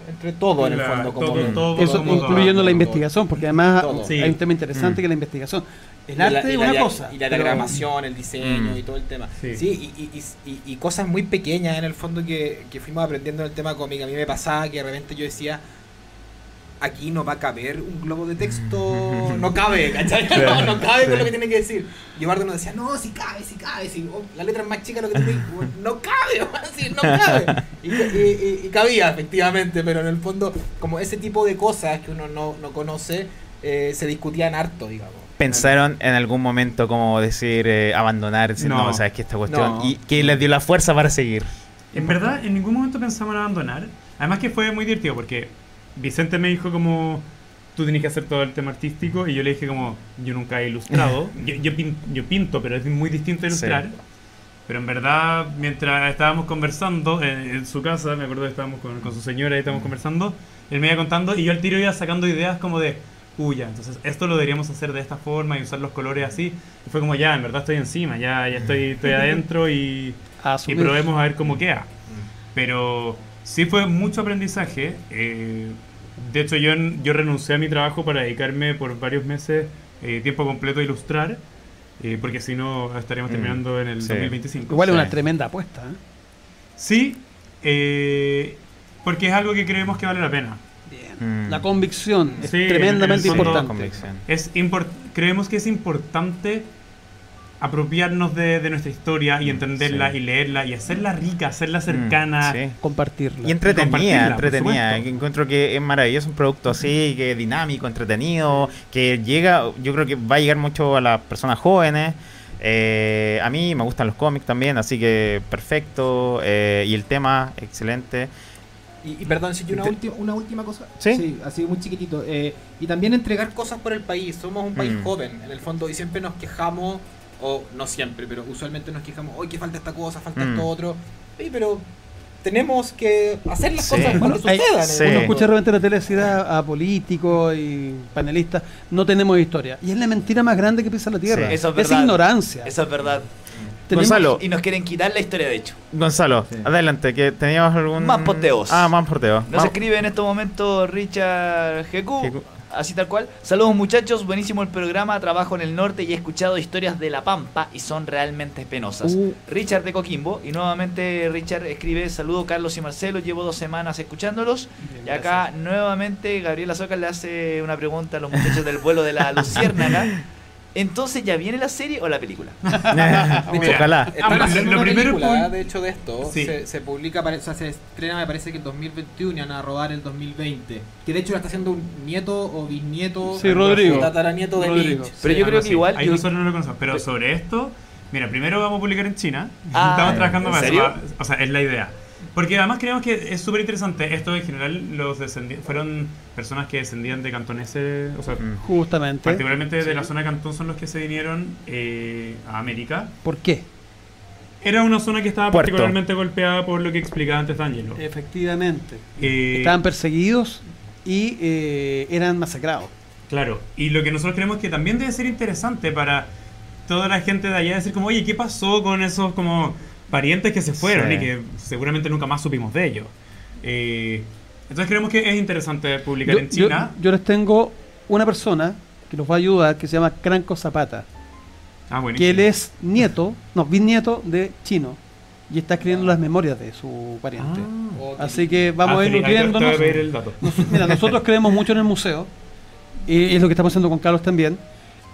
entre todo en el La- fondo. Como todo, todo, Eso como incluyendo todo, la todo. investigación, porque además Todo. Sí. hay un tema interesante Mm. que es la investigación. El la- arte es la una dia- cosa. Y la pero- diagramación, el diseño Mm. y todo el tema. Sí. Sí, y, y- y- y- y cosas muy pequeñas en el fondo que, que fuimos aprendiendo en el tema cómic. A mí me pasaba que de repente yo decía, aquí no va a caber un globo de texto, no cabe, ¿cachai? No, no cabe con lo que tiene que decir. Y Eduardo nos decía, no, si cabe, si cabe, si oh, la letra es más chica de lo que tiene que no cabe, así, no cabe. Y, y- y- y cabía, efectivamente, pero en el fondo, como ese tipo de cosas que uno no, no conoce, eh, se discutían harto, digamos. ¿Pensaron en algún momento como decir eh, abandonar? Decir, no, No. o sea, es que esta cuestión. No. ¿Y que les dio la fuerza para seguir? En verdad, en ningún momento pensamos en abandonar. Además que fue muy divertido porque Vicente me dijo como, tú tienes que hacer todo el tema artístico y yo le dije como, yo nunca he ilustrado. yo, yo, pin- yo pinto, pero es muy distinto ilustrar. Sí. Pero en verdad, mientras estábamos conversando en, en su casa, me acuerdo que estábamos con, con su señora y estábamos conversando, él me iba contando y yo al tiro iba sacando ideas como de, uy, ya, entonces esto lo deberíamos hacer de esta forma y usar los colores así. Y fue como, ya, en verdad estoy encima, ya, ya estoy, estoy adentro y, y probemos a ver cómo queda. Pero sí fue mucho aprendizaje. eh, de hecho, yo, yo renuncié a mi trabajo para dedicarme por varios meses eh, tiempo completo a ilustrar, eh, porque si no estaríamos Mm, terminando en el sí. 2025. Igual es Sí. una tremenda apuesta. ¿eh? Sí, eh, porque es algo que creemos que vale la pena. Bien. Mm. La convicción es Sí, en el tremendamente importante. Convicción. Es import- creemos que es importante apropiarnos de, de nuestra historia y entenderla Sí. y leerla y hacerla rica, hacerla cercana. Mm, sí. Compartirla. Y entretenida, entretenida. encuentro que es maravilloso un producto así, que es dinámico, entretenido, que llega, yo creo que va a llegar mucho a las personas jóvenes. Eh, a mí me gustan los cómics también, así que perfecto. eh, y el tema, excelente. Y, y perdón, si yo una, última, una última cosa. ¿Sí? así muy chiquitito. eh, y también entregar cosas por el país. Somos un país Mm. joven, en el fondo, y siempre nos quejamos, o no siempre, pero usualmente nos quejamos, hoy que falta esta cosa, falta Mm. esto otro. Sí, pero tenemos que hacer las Sí. cosas para que sucedan. sí. Uno fondo. escucha de repente en la tele a, a políticos y panelistas, no tenemos historia. Y es la mentira más grande que pisa la tierra. Sí. Eso es verdad. ignorancia. Eso es verdad. Tenemos- Gonzalo. Y nos quieren quitar la historia, de hecho. Gonzalo, Sí. adelante, que teníamos algún... Más posteos. Ah, más posteos. Nos Más- escribe en estos momentos Richard GQ, GQ. Así tal cual. Saludos muchachos, buenísimo el programa. Trabajo en el norte y he escuchado historias de La Pampa y son realmente penosas. Uh. Richard de Coquimbo. Y nuevamente Richard escribe: Saludo Carlos y Marcelo, llevo dos semanas escuchándolos. Y acá nuevamente Gabriela Soca le hace una pregunta a los muchachos del vuelo de la Luciérnaga. Entonces, ¿ya viene la serie o la película? Ojalá. Lo- primero película, fue- de hecho, de esto. Sí. Se, se publica, o sea, se estrena, me parece que el 2021 y van a rodar el 2020. Que de hecho lo está haciendo un nieto o bisnieto. Sí, Rodrigo. tataranieto de Rodrigo. Lynch. Pero yo algo creo que igual Ahí yo- nosotros no lo conocemos. Pero sobre esto, mira, primero vamos a publicar en China. Ah, Estamos trabajando ¿en eso. O sea, es la idea. Porque además creemos que es súper interesante. Esto en general los fueron personas que descendían de cantoneses, o sea, Mm. Justamente. particularmente de la zona de Cantón son los que se vinieron eh, a América. ¿Por qué? Era una zona que estaba Puerto. particularmente golpeada por lo que explicaba antes D'Angelo. Efectivamente. Eh, Estaban perseguidos y eh, eran masacrados. Claro, y lo que nosotros creemos que también debe ser interesante para toda la gente de allá decir como, oye, ¿qué pasó con esos como parientes que se fueron Sí. y que seguramente nunca más supimos de ellos? Eh, entonces creemos que es interesante publicar Yo, en China. yo- yo les tengo una persona que los va a ayudar que se llama Cranco Zapata. ah, bueno. que él es nieto, no, bisnieto de chino y está escribiendo las memorias de su pariente. O- Así que vamos a ir nutriéndonos. Nos- Mira, nosotros creemos mucho en el museo, y es lo que estamos haciendo con Carlos también,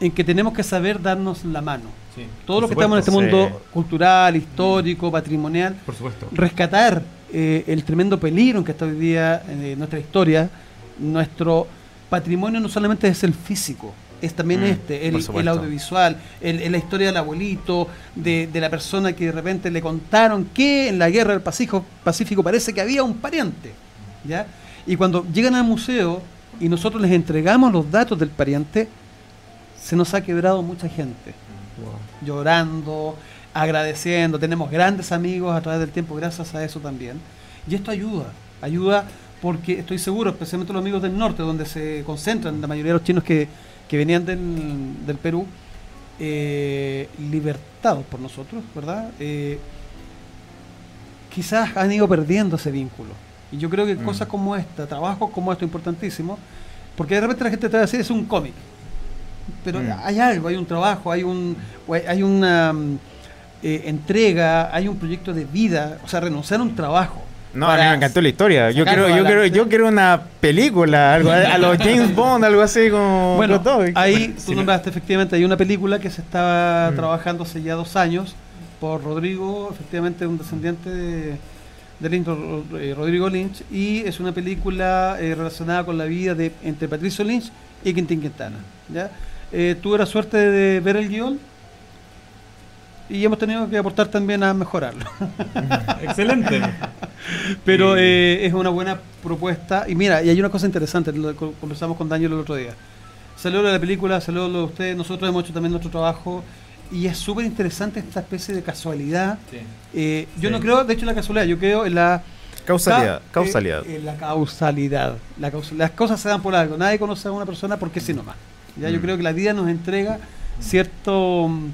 en que tenemos que saber darnos la mano. Sí. Todos los que estamos en este mundo cultural, histórico, patrimonial, Por supuesto. rescatar eh, el tremendo peligro en que está hoy día eh, nuestra historia, nuestro patrimonio no solamente es el físico, es también Mm, este, el, audiovisual, el, el- la historia del abuelito, de, de la persona que de repente le contaron que en la guerra del Pacífico, Pacífico parece que había un pariente. ¿ya? Y cuando llegan al museo y nosotros les entregamos los datos del pariente, se nos ha quebrado mucha gente llorando, agradeciendo. Tenemos grandes amigos a través del tiempo gracias a eso también. Y esto ayuda, ayuda porque estoy seguro, especialmente los amigos del norte, donde se concentran la mayoría de los chinos que, que venían del, del Perú, eh, libertados por nosotros, ¿verdad? Eh, quizás han ido perdiendo ese vínculo. Y yo creo que Mm. cosas como esta, trabajos como esto, importantísimo, porque de repente la gente te va a decir es un cómic. Pero Mm. hay algo, hay un trabajo, hay un hay- una mm, eh, entrega, hay un proyecto de vida, o sea, renunciar a un trabajo No, a mí me encantó la historia. Yo quiero, yo quiero, yo quiero una película, algo a, los James Bond, algo así como Bueno, los dos. ahí tú no. nombraste efectivamente, hay una película que se estaba Mm. trabajando hace ya dos años por Rodrigo, efectivamente un descendiente de, de Lynch, eh, Rodrigo Lynch, y es una película eh, relacionada con la vida de entre Patricio Lynch y Quintín Quintana. ¿ya? Eh, tuve la suerte de ver el guion y hemos tenido que aportar también a mejorarlo. Excelente. Pero Sí. eh, es una buena propuesta. Y mira, y hay una cosa interesante, lo co- conversamos con Daniel el otro día. Salió la película, salió de ustedes, nosotros hemos hecho también nuestro trabajo. Y es súper interesante esta especie de casualidad. Eh, yo Sí. no creo, de hecho, en la casualidad, yo creo en la Causalidad, ca- causalidad. eh, en la causalidad. La causal- las cosas se dan por algo. Nadie conoce a una persona porque sí nomás. ¿Ya? Yo Mm. creo que la vida nos entrega cierto mm,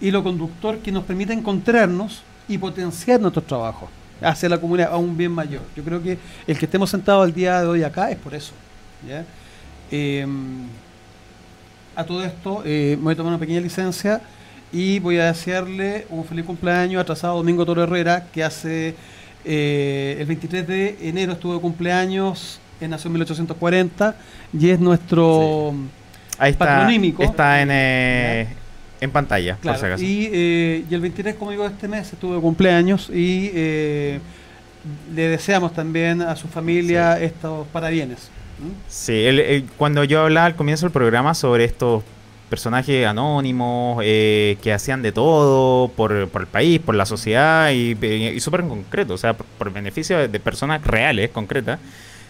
hilo conductor que nos permite encontrarnos y potenciar nuestros trabajos hacia la comunidad, a un bien mayor. Yo creo que el que estemos sentados el día de hoy acá es por eso. ¿ya? Eh, a todo esto, eh, me voy a tomar una pequeña licencia y voy a desearle un feliz cumpleaños atrasado a Domingo Toro Herrera, que hace eh, el 23 de enero estuvo de cumpleaños, en nació en 1840 y es nuestro... Ahí está, está en, eh, en pantalla, por si Claro, acaso. y, eh, y el 23, como digo, este mes estuvo de cumpleaños y eh, le deseamos también a su familia estos parabienes. Sí, él, él- cuando yo hablaba al comienzo del programa sobre estos personajes anónimos eh, que hacían de todo por, por el país, por la sociedad y, y súper en concreto, o sea, por, por beneficio de, de personas reales, concretas.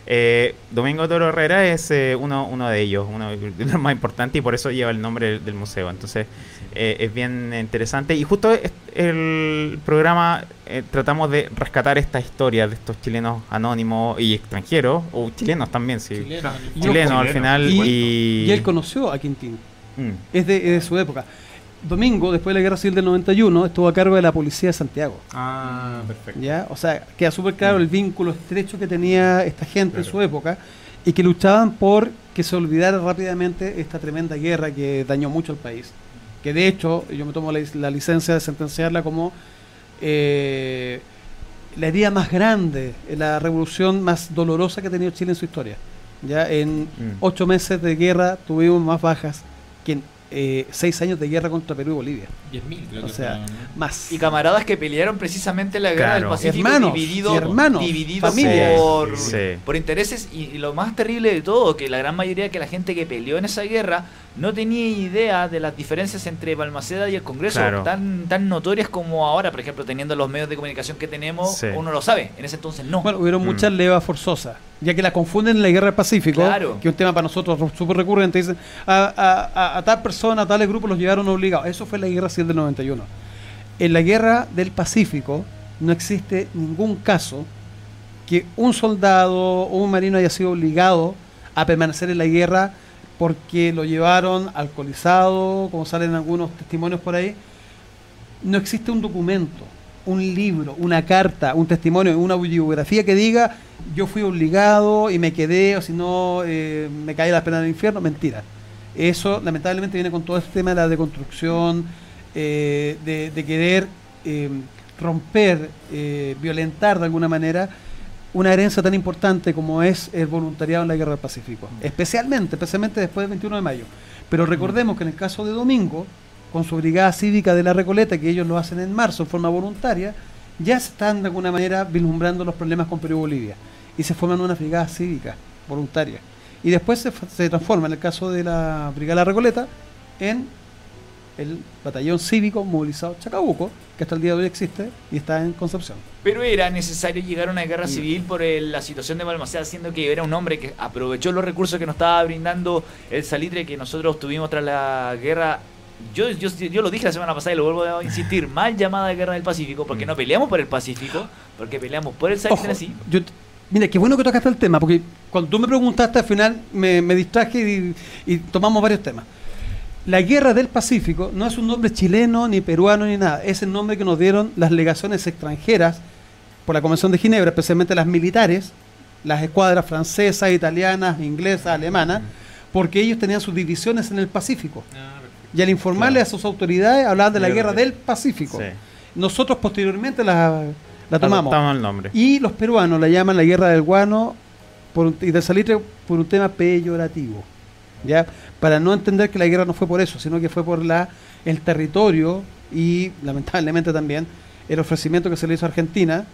Eh, Domingo Toro Herrera es eh, uno, uno de ellos, uno de los más importantes y por eso lleva el nombre del, del museo. Entonces eh, es bien interesante y justo el programa eh, tratamos de rescatar esta historia de estos chilenos anónimos y extranjeros, o chilenos también, sí. Chileno, Y Chilenos al final Y- y... Y él conoció a Quintín, Mm. es de, es de su época. Domingo, después de la Guerra Civil del 91, estuvo a cargo de la Policía de Santiago. Ah, perfecto. ¿ya? O sea, queda súper claro el vínculo estrecho que tenía esta gente en su época y que luchaban por que se olvidara rápidamente esta tremenda guerra que dañó mucho al país. Que de hecho, yo me tomo la, la licencia de sentenciarla como eh, la herida más grande, la revolución más dolorosa que ha tenido Chile en su historia. Ya en Mm. ocho meses de guerra tuvimos más bajas que en eh, seis años de guerra contra Perú y Bolivia. 10.000, creo O que sea, fueron, ¿no? Más. Y camaradas que pelearon precisamente en la guerra Claro. del Pacífico Hermanos, dividido, y hermanos, divididos familias. por, Sí. por intereses y, y lo más terrible de todo, que la gran mayoría de la gente que peleó en esa guerra no tenía idea de las diferencias entre Balmaceda y el Congreso, Claro. tan, tan notorias como ahora, por ejemplo, teniendo los medios de comunicación que tenemos, Sí. uno lo sabe, en ese entonces no. Bueno, hubieron Mm. muchas levas forzosas, ya que la confunden en la guerra del Pacífico, Claro. que es un tema para nosotros súper recurrente. Dicen, a, a- a- a tal persona, a tales grupos los llevaron obligados. Eso fue la guerra civil del 91. En la guerra del Pacífico no existe ningún caso que un soldado o un marino haya sido obligado a permanecer en la guerra porque lo llevaron alcoholizado, como salen algunos testimonios por ahí. No existe un documento, un libro, una carta, un testimonio, una bibliografía que diga yo fui obligado y me quedé, o si no eh, me caí la pena del infierno. Mentira. Eso lamentablemente viene con todo este tema de la deconstrucción, eh, de, querer eh, romper, violentar de alguna manera una herencia tan importante como es el voluntariado en la Guerra del Pacífico. Especialmente, especialmente después del 21 de mayo. Pero recordemos que en el caso de Domingo, con su brigada cívica de la Recoleta, que ellos lo hacen en marzo en forma voluntaria, ya están de alguna manera vislumbrando los problemas con Perú y Bolivia. Y se forman una brigada cívica voluntaria. Y después se, transforma, en el caso de la brigada de la Recoleta, en el batallón cívico movilizado Chacabuco, que hasta el día de hoy existe y está en Concepción. Pero era necesario llegar a una guerra civil por el- la situación de Balmaceda, siendo que era un hombre que aprovechó los recursos que nos estaba brindando el salitre que nosotros tuvimos tras la guerra. Yo, yo, yo lo dije la semana pasada y lo vuelvo a insistir, mal llamada guerra del Pacífico, porque Mm. no peleamos por el Pacífico, porque peleamos por el salitre así. yo mira, qué bueno que tocaste el tema, porque cuando tú me preguntaste al final me, me distraje y, y tomamos varios temas. La guerra del Pacífico no es un nombre chileno, ni peruano, ni nada. Es el nombre que nos dieron las legaciones extranjeras por la Convención de Ginebra, especialmente las militares, las escuadras francesas, italianas, inglesas, alemanas, porque ellos tenían sus divisiones en el Pacífico. Y al informarle Claro. a sus autoridades hablaban de la Guerra del- Pacífico. Sí. Nosotros posteriormente las, La tomamos. Adoptamos el nombre. Y los peruanos la llaman la guerra del guano por un- y del salitre por un tema peyorativo. ¿Ya? Para no entender que la guerra no fue por eso, sino que fue por la el territorio y lamentablemente también el ofrecimiento que se le hizo a Argentina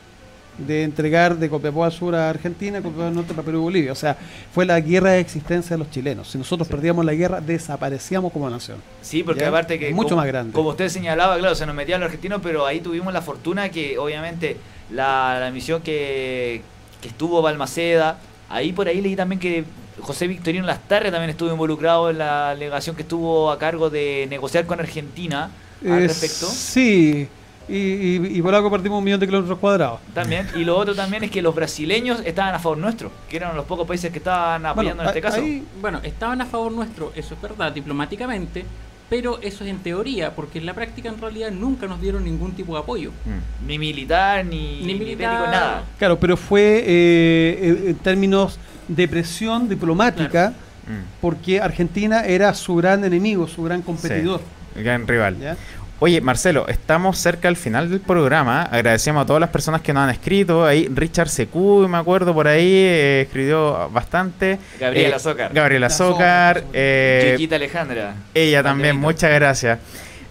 de entregar de Copiapó al sur a Argentina, Copiapó al norte para Perú y Bolivia. O sea, fue la guerra de existencia de los chilenos. Si nosotros perdíamos la guerra, desaparecíamos como nación. Sí, porque ¿Ya? aparte que... Mucho como, más grande. Como usted señalaba, claro, se nos metían los argentinos, pero ahí tuvimos la fortuna que obviamente la, la misión que, que estuvo Balmaceda, ahí por ahí leí también que José Victorino Lastarria también estuvo involucrado en la delegación que estuvo a cargo de negociar con Argentina al Eh, respecto. Sí, y, y- y por algo perdimos un millón de kilómetros cuadrados. También. Y lo otro también es que los brasileños estaban a favor nuestro, que eran los pocos países que estaban apoyando Bueno, en este caso. ahí- Bueno, estaban a favor nuestro, eso es verdad, diplomáticamente, pero eso es en teoría, porque en la práctica en realidad nunca nos dieron ningún tipo de apoyo. Mm. Ni militar, ni, Ni ni militar. nada. Claro, pero fue eh, en términos de presión diplomática, Mm. porque Argentina era su gran enemigo, su gran competidor. El gran rival. ¿ya? Oye, Marcelo, estamos cerca al final del programa. Agradecemos a todas las personas que nos han escrito. Ahí Richard Secu, me acuerdo por ahí, eh, escribió bastante. Gabriela Eh, Zócar. Gabriela Azócar, Zócar. eh, Chiquita Alejandra. ella también, muchas gracias.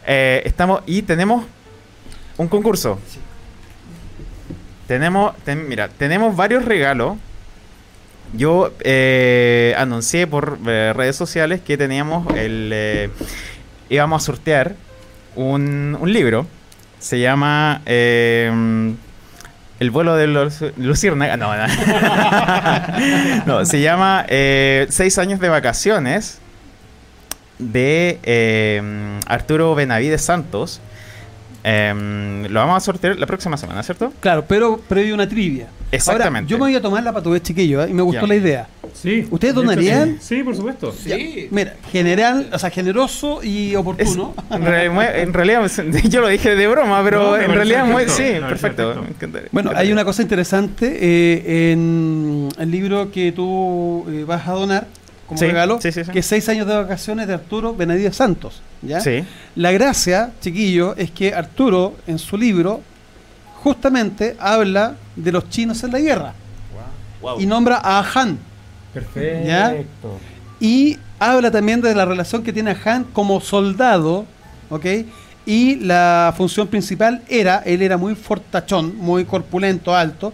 Eh, estamos y tenemos un concurso. Tenemos, ten- mira, tenemos varios regalos. Yo eh, anuncié por eh, redes sociales que teníamos el eh, íbamos a sortear un, un libro. Se llama El vuelo de los Luciérnaga. No, no. No, se llama Seis años de vacaciones de Arturo Benavides Santos. Em, lo vamos a sortear la próxima semana, ¿cierto? Claro, pero previo una trivia. Exactamente. Ahora, yo me voy a tomar la patudez, chiquillo, ¿eh? y me gustó la idea. Sí. ¿Ustedes donarían? Sí, Sí, por supuesto. Sí. Mira, general, o sea, generoso y Es- oportuno. en, realidad, yo lo dije de broma, pero No, en realidad, muy, perfecto, sí, me parece perfecto. Bueno, hay una cosa interesante eh, en el libro que tú eh, vas a donar como Sí, regalo, sí, sí, sí. que Seis años de vacaciones de Arturo Benavides Santos. ¿ya? Sí. La gracia, chiquillo, es que Arturo en su libro justamente habla de los chinos en la guerra Wow. y nombra a Han Perfecto. y habla también de la relación que tiene Han como soldado, ¿ok? Y la función principal era, él era muy fortachón, muy corpulento, alto,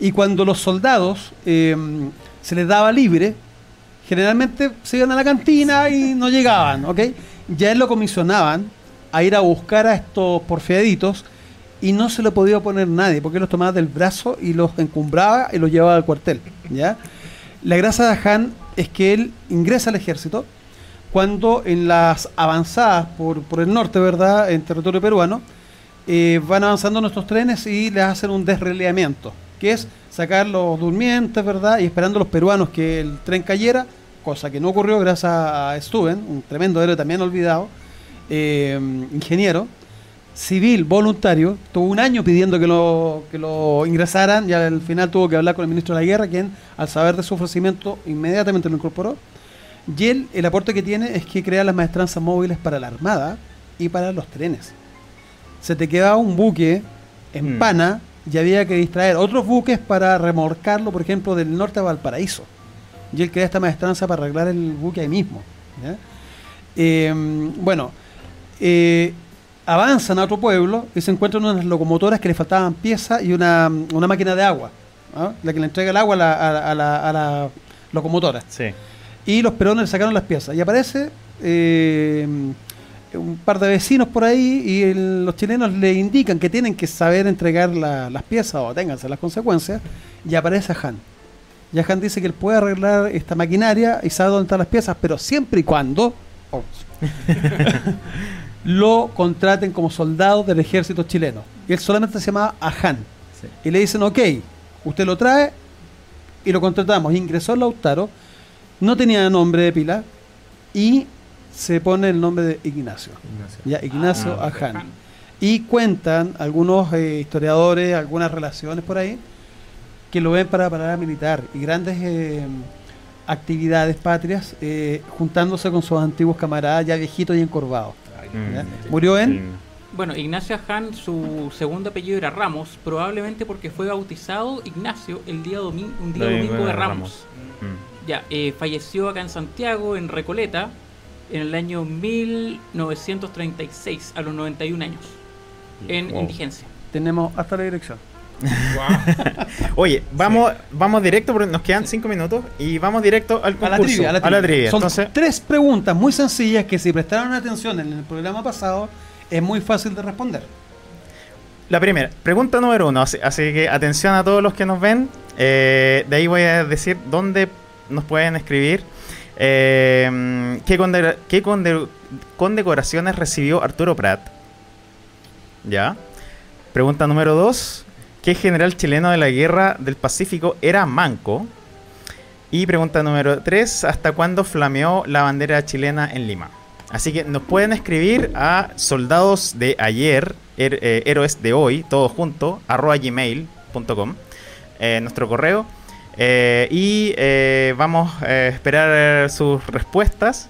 y cuando los soldados eh, se les daba libre, generalmente se iban a la cantina y no llegaban, ¿ok? Ya él lo comisionaban a ir a buscar a estos porfiaditos y no se lo podía poner nadie, porque los tomaba del brazo y los encumbraba y los llevaba al cuartel, ¿ya? La gracia de Han es que él ingresa al ejército cuando en las avanzadas por, por el norte, ¿verdad?, en territorio peruano, eh, van avanzando nuestros trenes y les hacen un desreleamiento, que es sacar los durmientes, ¿verdad?, y esperando a los peruanos que el tren cayera, cosa que no ocurrió gracias a Stuben, un tremendo héroe también olvidado, eh, ingeniero, civil, voluntario, tuvo un año pidiendo que lo, que lo ingresaran y al final tuvo que hablar con el ministro de la guerra, quien al saber de su ofrecimiento inmediatamente lo incorporó. Y él, el aporte que tiene es que crea las maestranzas móviles para la Armada y para los trenes. Se te quedaba un buque en Mm. pana y había que distraer otros buques para remolcarlo, por ejemplo, del norte a Valparaíso. Y él crea esta maestranza para arreglar el buque ahí mismo. ¿ya? Eh, bueno, eh, avanzan a otro pueblo y se encuentran unas locomotoras que le faltaban piezas y una, una máquina de agua, ¿ah? la que le entrega el agua a la, a la- a la- a la locomotora. Sí. Y los peruanos le sacaron las piezas. Y aparece eh, un par de vecinos por ahí y el- los chilenos le indican que tienen que saber entregar la- las piezas o ténganse las consecuencias. Y aparece Han. Y Han dice que él puede arreglar esta maquinaria y sabe dónde están las piezas, pero siempre y cuando oh, lo contraten como soldado del ejército chileno. Y él solamente se llamaba Ahan. Y le dicen, ok, usted lo trae y lo contratamos. Ingresó en Lautaro, no tenía nombre de pila y se pone el nombre de Ignacio. Ya, Ignacio Ah, Ahan. Y cuentan algunos eh, historiadores, algunas relaciones por ahí, que lo ven para parada militar y grandes eh, actividades patrias, eh, juntándose con sus antiguos camaradas ya viejitos y encorvados. Mm. Murió en Sí. Bueno, Ignacio Aján, su segundo apellido era Ramos, probablemente porque fue bautizado Ignacio el día domingo, un día domingo, de Ramos. Mm. Ya, eh, falleció acá en Santiago, en Recoleta, en el año 1936, a los 91 años, en Wow. indigencia. Tenemos hasta la dirección. Oye, vamos, vamos directo porque nos quedan cinco minutos y vamos directo al A concurso. la trivia, a la trivia. Son Entonces, tres preguntas muy sencillas que si prestaron atención en el programa pasado es muy fácil de responder. la primera, pregunta número uno. Así, así que atención a todos los que nos ven. Eh, de ahí voy a decir dónde nos pueden escribir. Eh, ¿Qué, conde- qué conde- condecoraciones recibió Arturo Prat? Ya. Pregunta número dos. ¿Qué general chileno de la guerra del Pacífico era manco? Y pregunta número 3, ¿hasta cuándo flameó la bandera chilena en Lima? Así que nos pueden escribir a soldados de ayer, her- eh, héroes de hoy, todos juntos, arroba gmail.com, eh, nuestro correo. Eh, y vamos a esperar sus respuestas.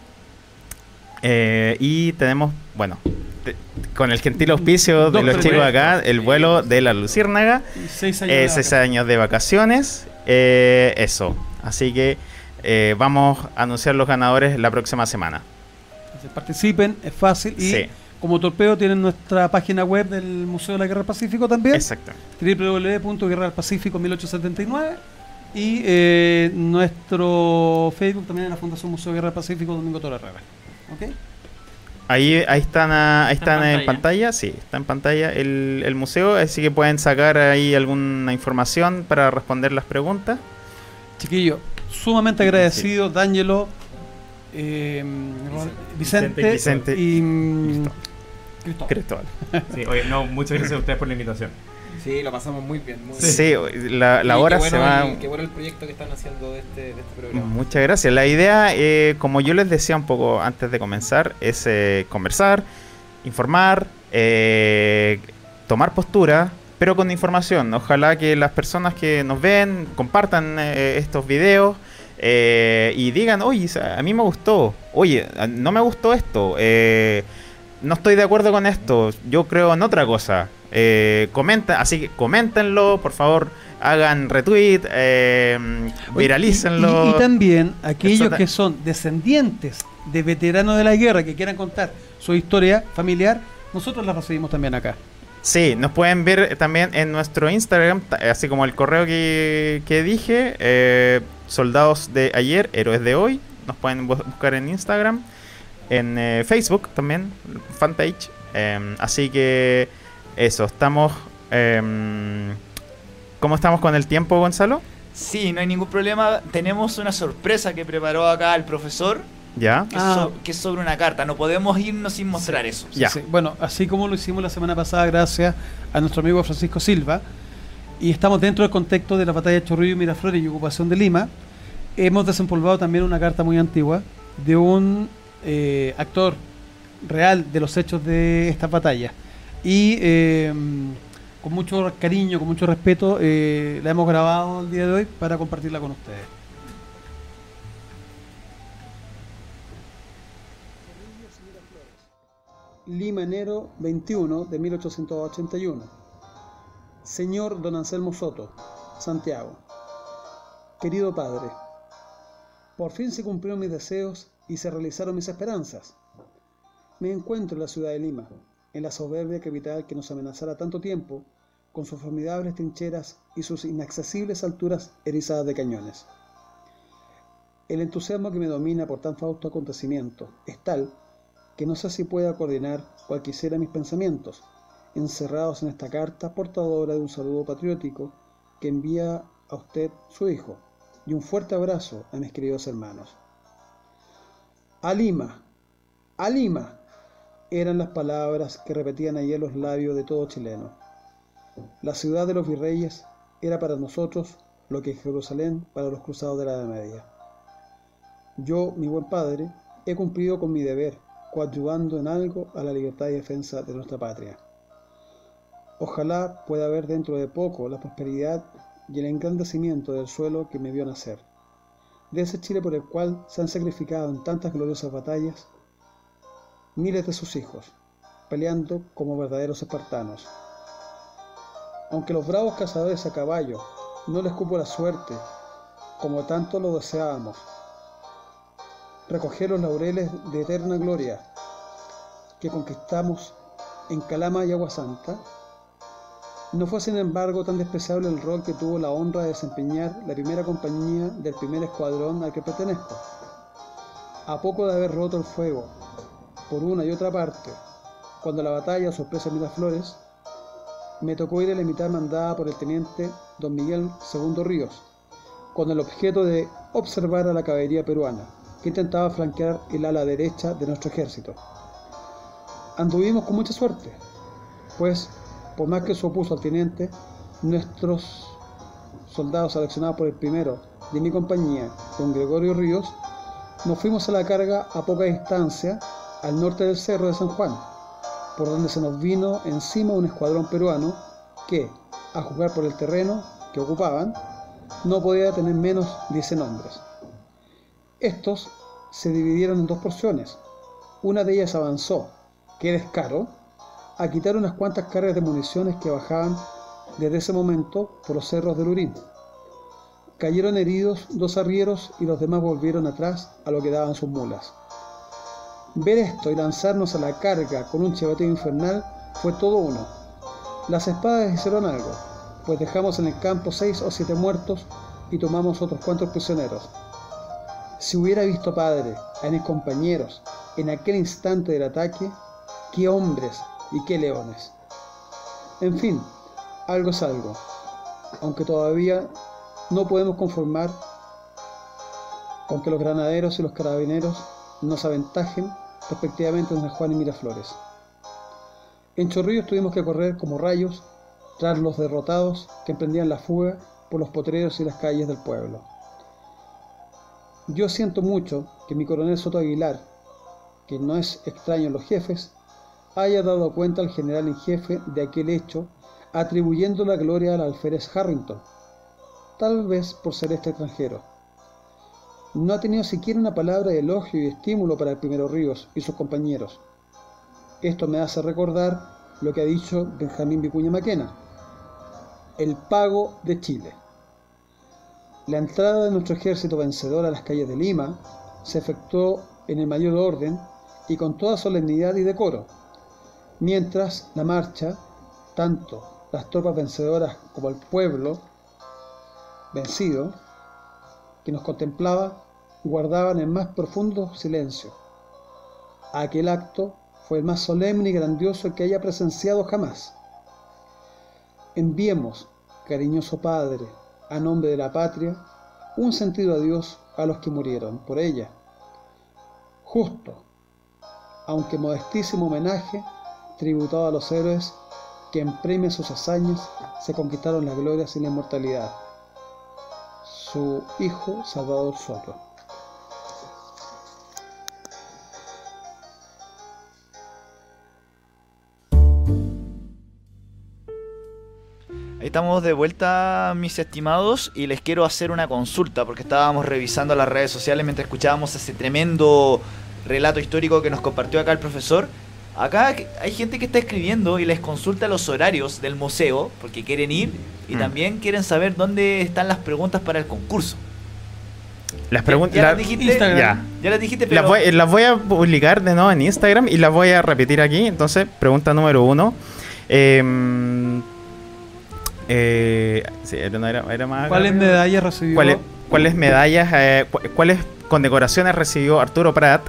Y tenemos, bueno, te- con el gentil auspicio de los chicos acá, el vuelo de la Luciérnaga. Seis años Eh, de seis vacaciones. años de vacaciones. eh, eso. Así que eh, vamos a anunciar los ganadores la próxima semana. Entonces, participen, es fácil. Y Sí, como torpeo tienen nuestra página web del Museo de la Guerra del Pacífico también. exacto. www.guerralpacífico 1879 y eh, nuestro Facebook también en la Fundación Museo Guerra del Pacífico Domingo Toro Herrera. ¿Ok? Ahí, ahí están, ah, ahí en están en pantalla. pantalla, sí, está en pantalla el, el museo, así que pueden sacar ahí alguna información para responder las preguntas. Chiquillo, sumamente agradecido, D'Angelo, eh, Vicente, Vicente. y mm. Cristóbal. Cristóbal. Sí, oye, no, muchas gracias a ustedes por la invitación. Sí, lo pasamos muy bien. Muy Sí, la, la hora qué se bueno va... el- qué bueno el proyecto que están haciendo de este, de este programa. Muchas gracias. La idea, eh, como yo les decía un poco antes de comenzar, es eh, conversar, informar, eh, tomar postura, pero con información. Ojalá que las personas que nos ven compartan eh, estos videos eh, y digan, oye, a mí me gustó, oye, no me gustó esto, eh, no estoy de acuerdo con esto, yo creo en otra cosa. Eh, comenta, así que coméntenlo, por favor, hagan retweet, eh, viralícenlo. Y, y- y también aquellos que son descendientes de veteranos de la guerra que quieran contar su historia familiar, nosotros la recibimos también acá. Sí, nos pueden ver también en nuestro Instagram, ta- así como el correo que, que dije, eh, soldados de ayer, héroes de hoy, nos pueden bu- buscar en Instagram, en eh, Facebook también, fanpage. em, así que eso, estamos... em, ¿Cómo estamos con el tiempo, Gonzalo? Sí, no hay ningún problema. Tenemos una sorpresa que preparó acá el profesor, ¿Ya? que, es, Ah. so- que es sobre una carta. No podemos irnos sin mostrar eso. Ya. Sí, Bueno, así como lo hicimos la semana pasada, gracias a nuestro amigo Francisco Silva, y estamos dentro del contexto de la batalla de Chorrillo, Miraflores y ocupación de Lima, hemos desempolvado también una carta muy antigua de un eh, actor real de los hechos de esta batalla. Y eh, con mucho cariño, con mucho respeto, eh, la hemos grabado el día de hoy para compartirla con ustedes. Lima, enero 21 de 1881. Señor Don Anselmo Soto, Santiago. Querido Padre, por fin se cumplieron mis deseos y se realizaron mis esperanzas. Me encuentro en la ciudad de Lima, en la soberbia capital que nos amenazara tanto tiempo, con sus formidables trincheras y sus inaccesibles alturas erizadas de cañones. El entusiasmo que me domina por tan fausto acontecimiento es tal que no sé si pueda coordinar cual quisiera mis pensamientos, encerrados en esta carta portadora de un saludo patriótico que envía a usted su hijo y un fuerte abrazo a mis queridos hermanos. A Lima, a Lima, eran las palabras que repetían ayer los labios de todo chileno. La ciudad de los virreyes era para nosotros lo que Jerusalén para los cruzados de la Edad Media. Yo, mi buen padre, he cumplido con mi deber, coadyuvando en algo a la libertad y defensa de nuestra patria. Ojalá pueda ver dentro de poco la prosperidad y el engrandecimiento del suelo que me vio nacer, de ese Chile por el cual se han sacrificado en tantas gloriosas batallas miles de sus hijos, peleando como verdaderos espartanos. Aunque los bravos cazadores a caballo no les cupo la suerte, como tanto lo deseábamos, recoger los laureles de eterna gloria que conquistamos en Calama y Agua Santa, no fue sin embargo tan despreciable el rol que tuvo la honra de desempeñar la primera compañía del primer escuadrón al que pertenezco. A poco de haber roto el fuego por una y otra parte, cuando la batalla sorpresa Miraflores, me tocó ir a la mitad mandada por el teniente don Miguel II Ríos, con el objeto de observar a la caballería peruana, que intentaba flanquear el ala derecha de nuestro ejército. Anduvimos con mucha suerte, pues, por más que se opuso al teniente, nuestros soldados seleccionados por el primero de mi compañía, don Gregorio Ríos, nos fuimos a la carga a poca distancia al norte del cerro de San Juan, por donde se nos vino encima un escuadrón peruano que, a jugar por el terreno que ocupaban, no podía tener menos de 10 hombres. Estos se dividieron en dos porciones. Una de ellas avanzó, qué descaro, a quitar unas cuantas cargas de municiones que bajaban desde ese momento por los cerros del Urín. Cayeron heridos dos arrieros y los demás volvieron atrás a lo que daban sus mulas. Ver esto y lanzarnos a la carga con un chivateo infernal fue todo uno. Las espadas hicieron algo, pues dejamos en el campo seis o siete muertos y tomamos otros cuantos prisioneros. Si hubiera visto padre a mis compañeros en aquel instante del ataque, qué hombres y qué leones. En fin, algo es algo, aunque todavía no podemos conformar con que los granaderos y los carabineros nos aventajen respectivamente en Juan y Miraflores. En Chorrillos tuvimos que correr como rayos tras los derrotados que emprendían la fuga por los potreros y las calles del pueblo. Yo siento mucho que mi coronel Soto Aguilar, que no es extraño en los jefes, haya dado cuenta al general en jefe de aquel hecho, atribuyendo la gloria al alférez Harrington, tal vez por ser este extranjero. No ha tenido siquiera una palabra de elogio y estímulo para el primero Ríos y sus compañeros. Esto me hace recordar lo que ha dicho Benjamín Vicuña Maquena, el pago de Chile. La entrada de nuestro ejército vencedor a las calles de Lima se efectuó en el mayor orden y con toda solemnidad y decoro, mientras la marcha, tanto las tropas vencedoras como el pueblo vencido, que nos contemplaba, guardaban el más profundo silencio. Aquel acto fue el más solemne y grandioso que haya presenciado jamás. Enviemos, cariñoso Padre, a nombre de la patria, un sentido adiós a los que murieron por ella. Justo, aunque modestísimo homenaje tributado a los héroes que en premio a sus hazañas se conquistaron la gloria y la inmortalidad. Su hijo Salvador Soto. Ahí estamos de vuelta, mis estimados, y les quiero hacer una consulta porque estábamos revisando las redes sociales mientras escuchábamos ese tremendo relato histórico que nos compartió acá el profesor. Acá hay gente que está escribiendo y les consulta los horarios del museo porque quieren ir y Mm. también quieren saber dónde están las preguntas para el concurso. Las preguntas. ya la- las dijiste, ya. ya las dijiste, pero Las voy, las voy a publicar de nuevo en Instagram y las voy a repetir aquí. Entonces, pregunta número uno. Eh, eh, sí, era- no era, era más ¿Cuáles medallas recibió? ¿Cuáles, cuáles medallas, eh, cu- cuáles condecoraciones recibió Arturo Prat?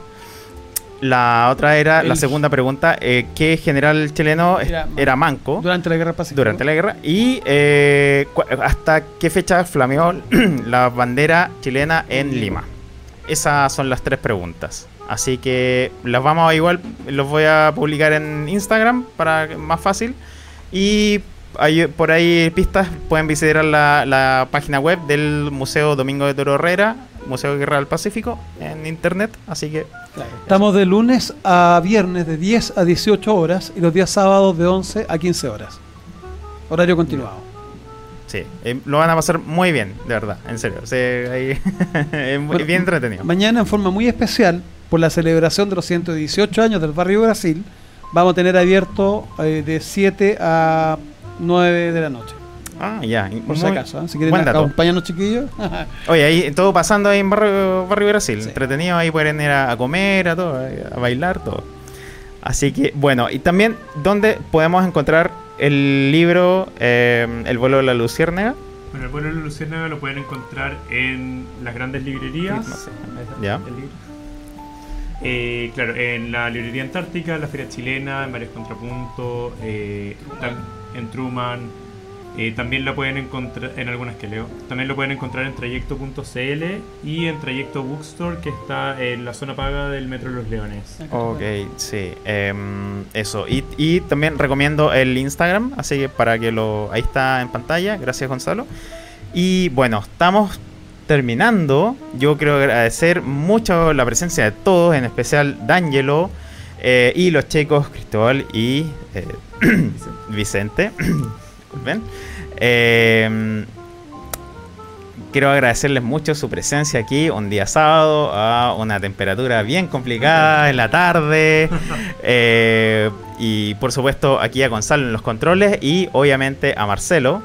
La otra era, la segunda pregunta, eh, ¿qué general chileno Era era, manco. durante la Guerra del Pacífico? durante la guerra? Y eh, hasta qué fecha flameó la bandera chilena en Lima. Esas son las tres preguntas. Así que las vamos a igual, los voy a publicar en Instagram para más fácil. Y hay, por ahí pistas pueden visitar la, la página web del Museo Domingo de Toro Herrera, Museo de Guerra del Pacífico, en internet. Así que Estamos de lunes a viernes de 10 a 18 horas y los días sábados de 11 a 15 horas. Horario continuado. sí, eh, lo van a pasar muy bien, de verdad, en serio. Sí, ahí- es muy- Bueno, bien entretenido. Mañana en forma muy especial, por la celebración de los 118 años del Barrio Brasil, vamos a tener abierto eh, de 7 a 9 de la noche. Ah, ya. Por si acaso, ¿eh? si quieren acompañarnos chiquillos. Oye, ahí todo pasando ahí en Barrio, Barrio Brasil. Sí. Entretenido, ahí pueden ir a, a comer, a todo, a bailar, todo. Así que, bueno, y también, ¿dónde podemos encontrar el libro eh, El vuelo de la luciérnaga? Bueno, el vuelo de la Luciérnaga lo pueden encontrar en las grandes librerías. No sé. Ya. Eh, claro, en la librería Antártica, en la Feria Chilena, en varios Contrapunto, eh, tam- en Truman. Eh, también lo pueden encontrar en algunas que leo. También lo pueden encontrar en trayecto.cl y en Trayecto Bookstore, que está en la zona paga del Metro Los Leones. Ok, sí. em, eso. Y, y también recomiendo el Instagram, así que para que lo... Ahí está en pantalla. Gracias, Gonzalo. Y bueno, estamos terminando. Yo quiero agradecer mucho la presencia de todos, en especial D'Angelo eh, y los chicos Cristóbal y eh, Vicente. Disculpen. Em, Quiero agradecerles mucho su presencia aquí un día sábado a una temperatura bien complicada en la tarde. Eh, y por supuesto aquí a Gonzalo en los controles y obviamente a Marcelo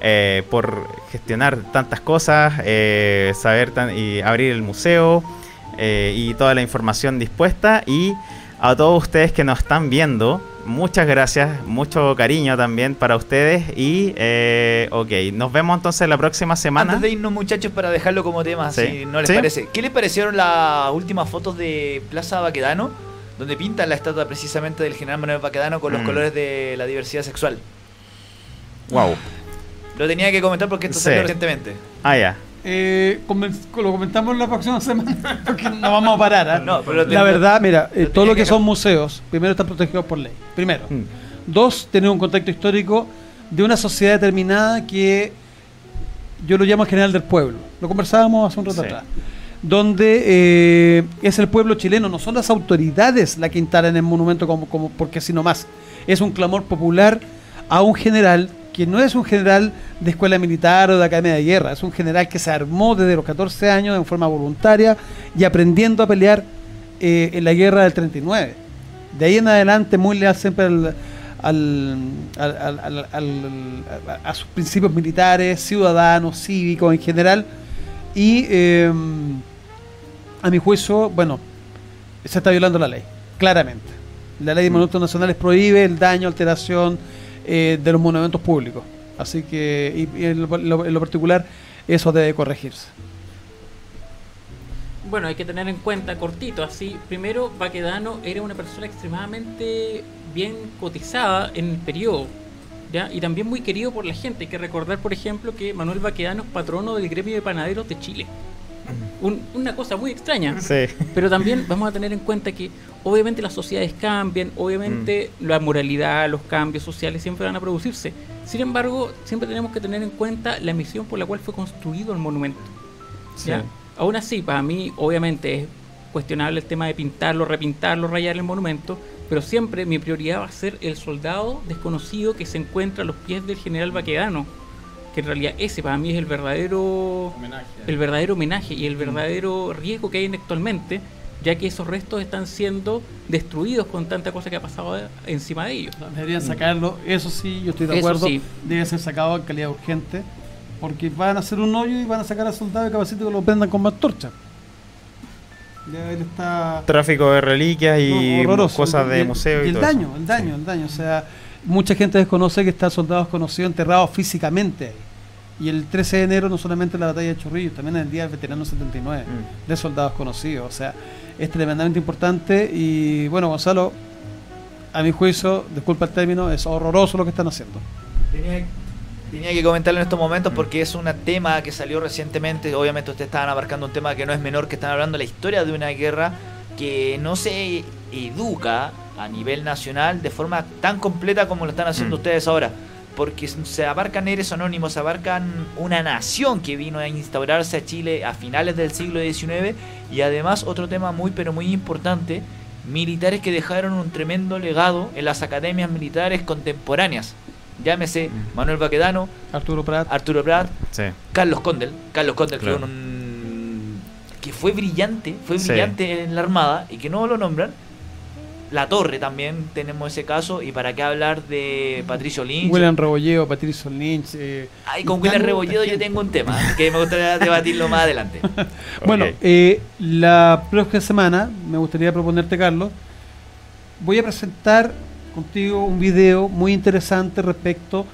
eh, por gestionar tantas cosas, eh, saber tan- y abrir el museo y toda la información dispuesta. Y a todos ustedes que nos están viendo, muchas gracias, mucho cariño también para ustedes. Y eh, ok, nos vemos entonces la próxima semana. Antes de irnos, muchachos, para dejarlo como tema, Sí. si no les Sí. parece. ¿Qué les parecieron las últimas fotos de Plaza Baquedano? Donde pintan la estatua precisamente del general Manuel Baquedano con los Mm. colores de la diversidad sexual. Wow. Lo tenía que comentar porque esto Sí. salió recientemente. Ah, ya. Eh, lo comentamos la próxima semana porque no vamos a parar. ¿ah? No, pero la verdad, mira, eh, todo lo que que- son museos, primero están protegidos por ley. Primero. Mm. Dos, tener un contexto histórico de una sociedad determinada que yo lo llamo general del pueblo. Lo conversábamos hace un rato Sí. atrás. Donde eh, es el pueblo chileno, no son las autoridades las que instalan el monumento como, como porque así nomás. Es un clamor popular a un general que no es un general de escuela militar o de academia de guerra, es un general que se armó desde los 14 años en forma voluntaria y aprendiendo a pelear eh, en la guerra del 39. De ahí en adelante muy leal siempre al, al- al- a, a sus principios militares, ciudadanos, cívicos en general. Y eh, a mi juicio, bueno, se está violando la ley, claramente. La ley de monumentos nacionales prohíbe el daño, alteración eh, de los monumentos públicos. Así que, y, en, lo, en lo particular, eso debe corregirse. Bueno, hay que tener en cuenta, cortito, así. Primero, Baquedano era una persona extremadamente bien cotizada en el periodo. Y también muy querido por la gente. Hay que recordar, por ejemplo, que Manuel Baquedano es patrono del gremio de panaderos de Chile. Un- una cosa muy extraña. Sí. Pero también vamos a tener en cuenta que obviamente las sociedades cambian, obviamente la moralidad, los cambios sociales siempre van a producirse. Sin embargo, siempre tenemos que tener en cuenta la misión por la cual fue construido el monumento. ¿ya? Aún así, para mí, obviamente es cuestionable el tema de pintarlo, repintarlo, rayar el monumento, pero siempre mi prioridad va a ser el soldado desconocido que se encuentra a los pies del general Baquedano, que en realidad ese para mí es el verdadero el verdadero homenaje y el verdadero riesgo que hay en actualmente, ya que esos restos están siendo destruidos con tanta cosa que ha pasado de- encima de ellos. Deberían sacarlo, eso sí, yo estoy de Eso acuerdo. sí. Debe ser sacado en calidad urgente, porque van a hacer un hoyo y van a sacar al soldado y capacito que lo prendan con antorcha. Ya él está. Tráfico de reliquias y No, cosas Y de el- museo y, y el todo daño, eso. el daño, el daño. O sea, mucha gente desconoce que está el soldado desconocido enterrado físicamente ahí. Y el 13 de enero no solamente la batalla de Chorrillos, también el Día del Veterano 79, Mm. de soldados conocidos. O sea, es tremendamente importante. Y bueno, Gonzalo, a mi juicio, disculpa el término, es horroroso lo que están haciendo. Tenía, tenía que comentarlo en estos momentos Mm. porque es un tema que salió recientemente. Obviamente ustedes estaban abarcando un tema que no es menor, que están hablando de la historia de una guerra que no se educa a nivel nacional de forma tan completa como lo están haciendo Mm. ustedes ahora. Porque se abarcan héroes anónimos, se abarcan una nación que vino a instaurarse a Chile a finales del siglo XIX y además otro tema muy pero muy importante, militares que dejaron un tremendo legado en las academias militares contemporáneas. Llámese Mm. Manuel Baquedano, Arturo Prat. Arturo Prat, Sí. Carlos Condel, Carlos Condel Claro. que, fue un- que fue brillante, fue Sí. brillante en la Armada y que no lo nombran. La Torre también tenemos ese caso. ¿Y para qué hablar de Patricio Lynch? William Rebolledo, Patricio Lynch. eh, Ay, con William Rebolledo yo tengo un tema que me gustaría debatirlo más adelante. Bueno, eh, la próxima semana me gustaría proponerte, Carlos, voy a presentar contigo un video muy interesante respecto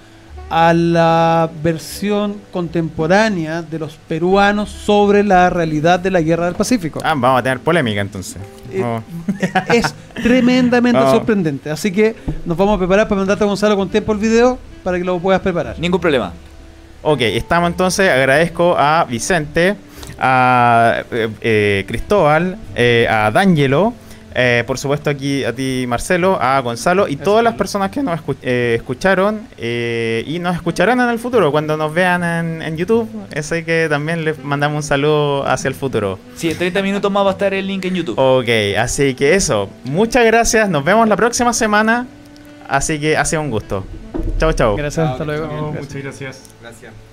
a la versión contemporánea de los peruanos sobre la realidad de la guerra del Pacífico. Ah, vamos a tener polémica entonces. Eh, Oh. Es tremendamente sorprendente. Así que nos vamos a preparar para mandarte a Gonzalo con tiempo el video para que lo puedas preparar. Ningún problema. Ok, estamos entonces, agradezco a Vicente, a eh, eh, Cristóbal, eh, a D'Angelo, eh, por supuesto aquí a ti Marcelo, a Gonzalo y todas las personas que nos escu- eh, escucharon eh, y nos escucharán en el futuro cuando nos vean en, en YouTube. Así que también les mandamos un saludo hacia el futuro. Sí, en 30 minutos más va a estar el link en YouTube. Ok, así que eso, muchas gracias, nos vemos la próxima semana, así que ha sido un gusto. Chao, chao. Gracias, hasta luego. Chao. Muchas. Gracias. Gracias.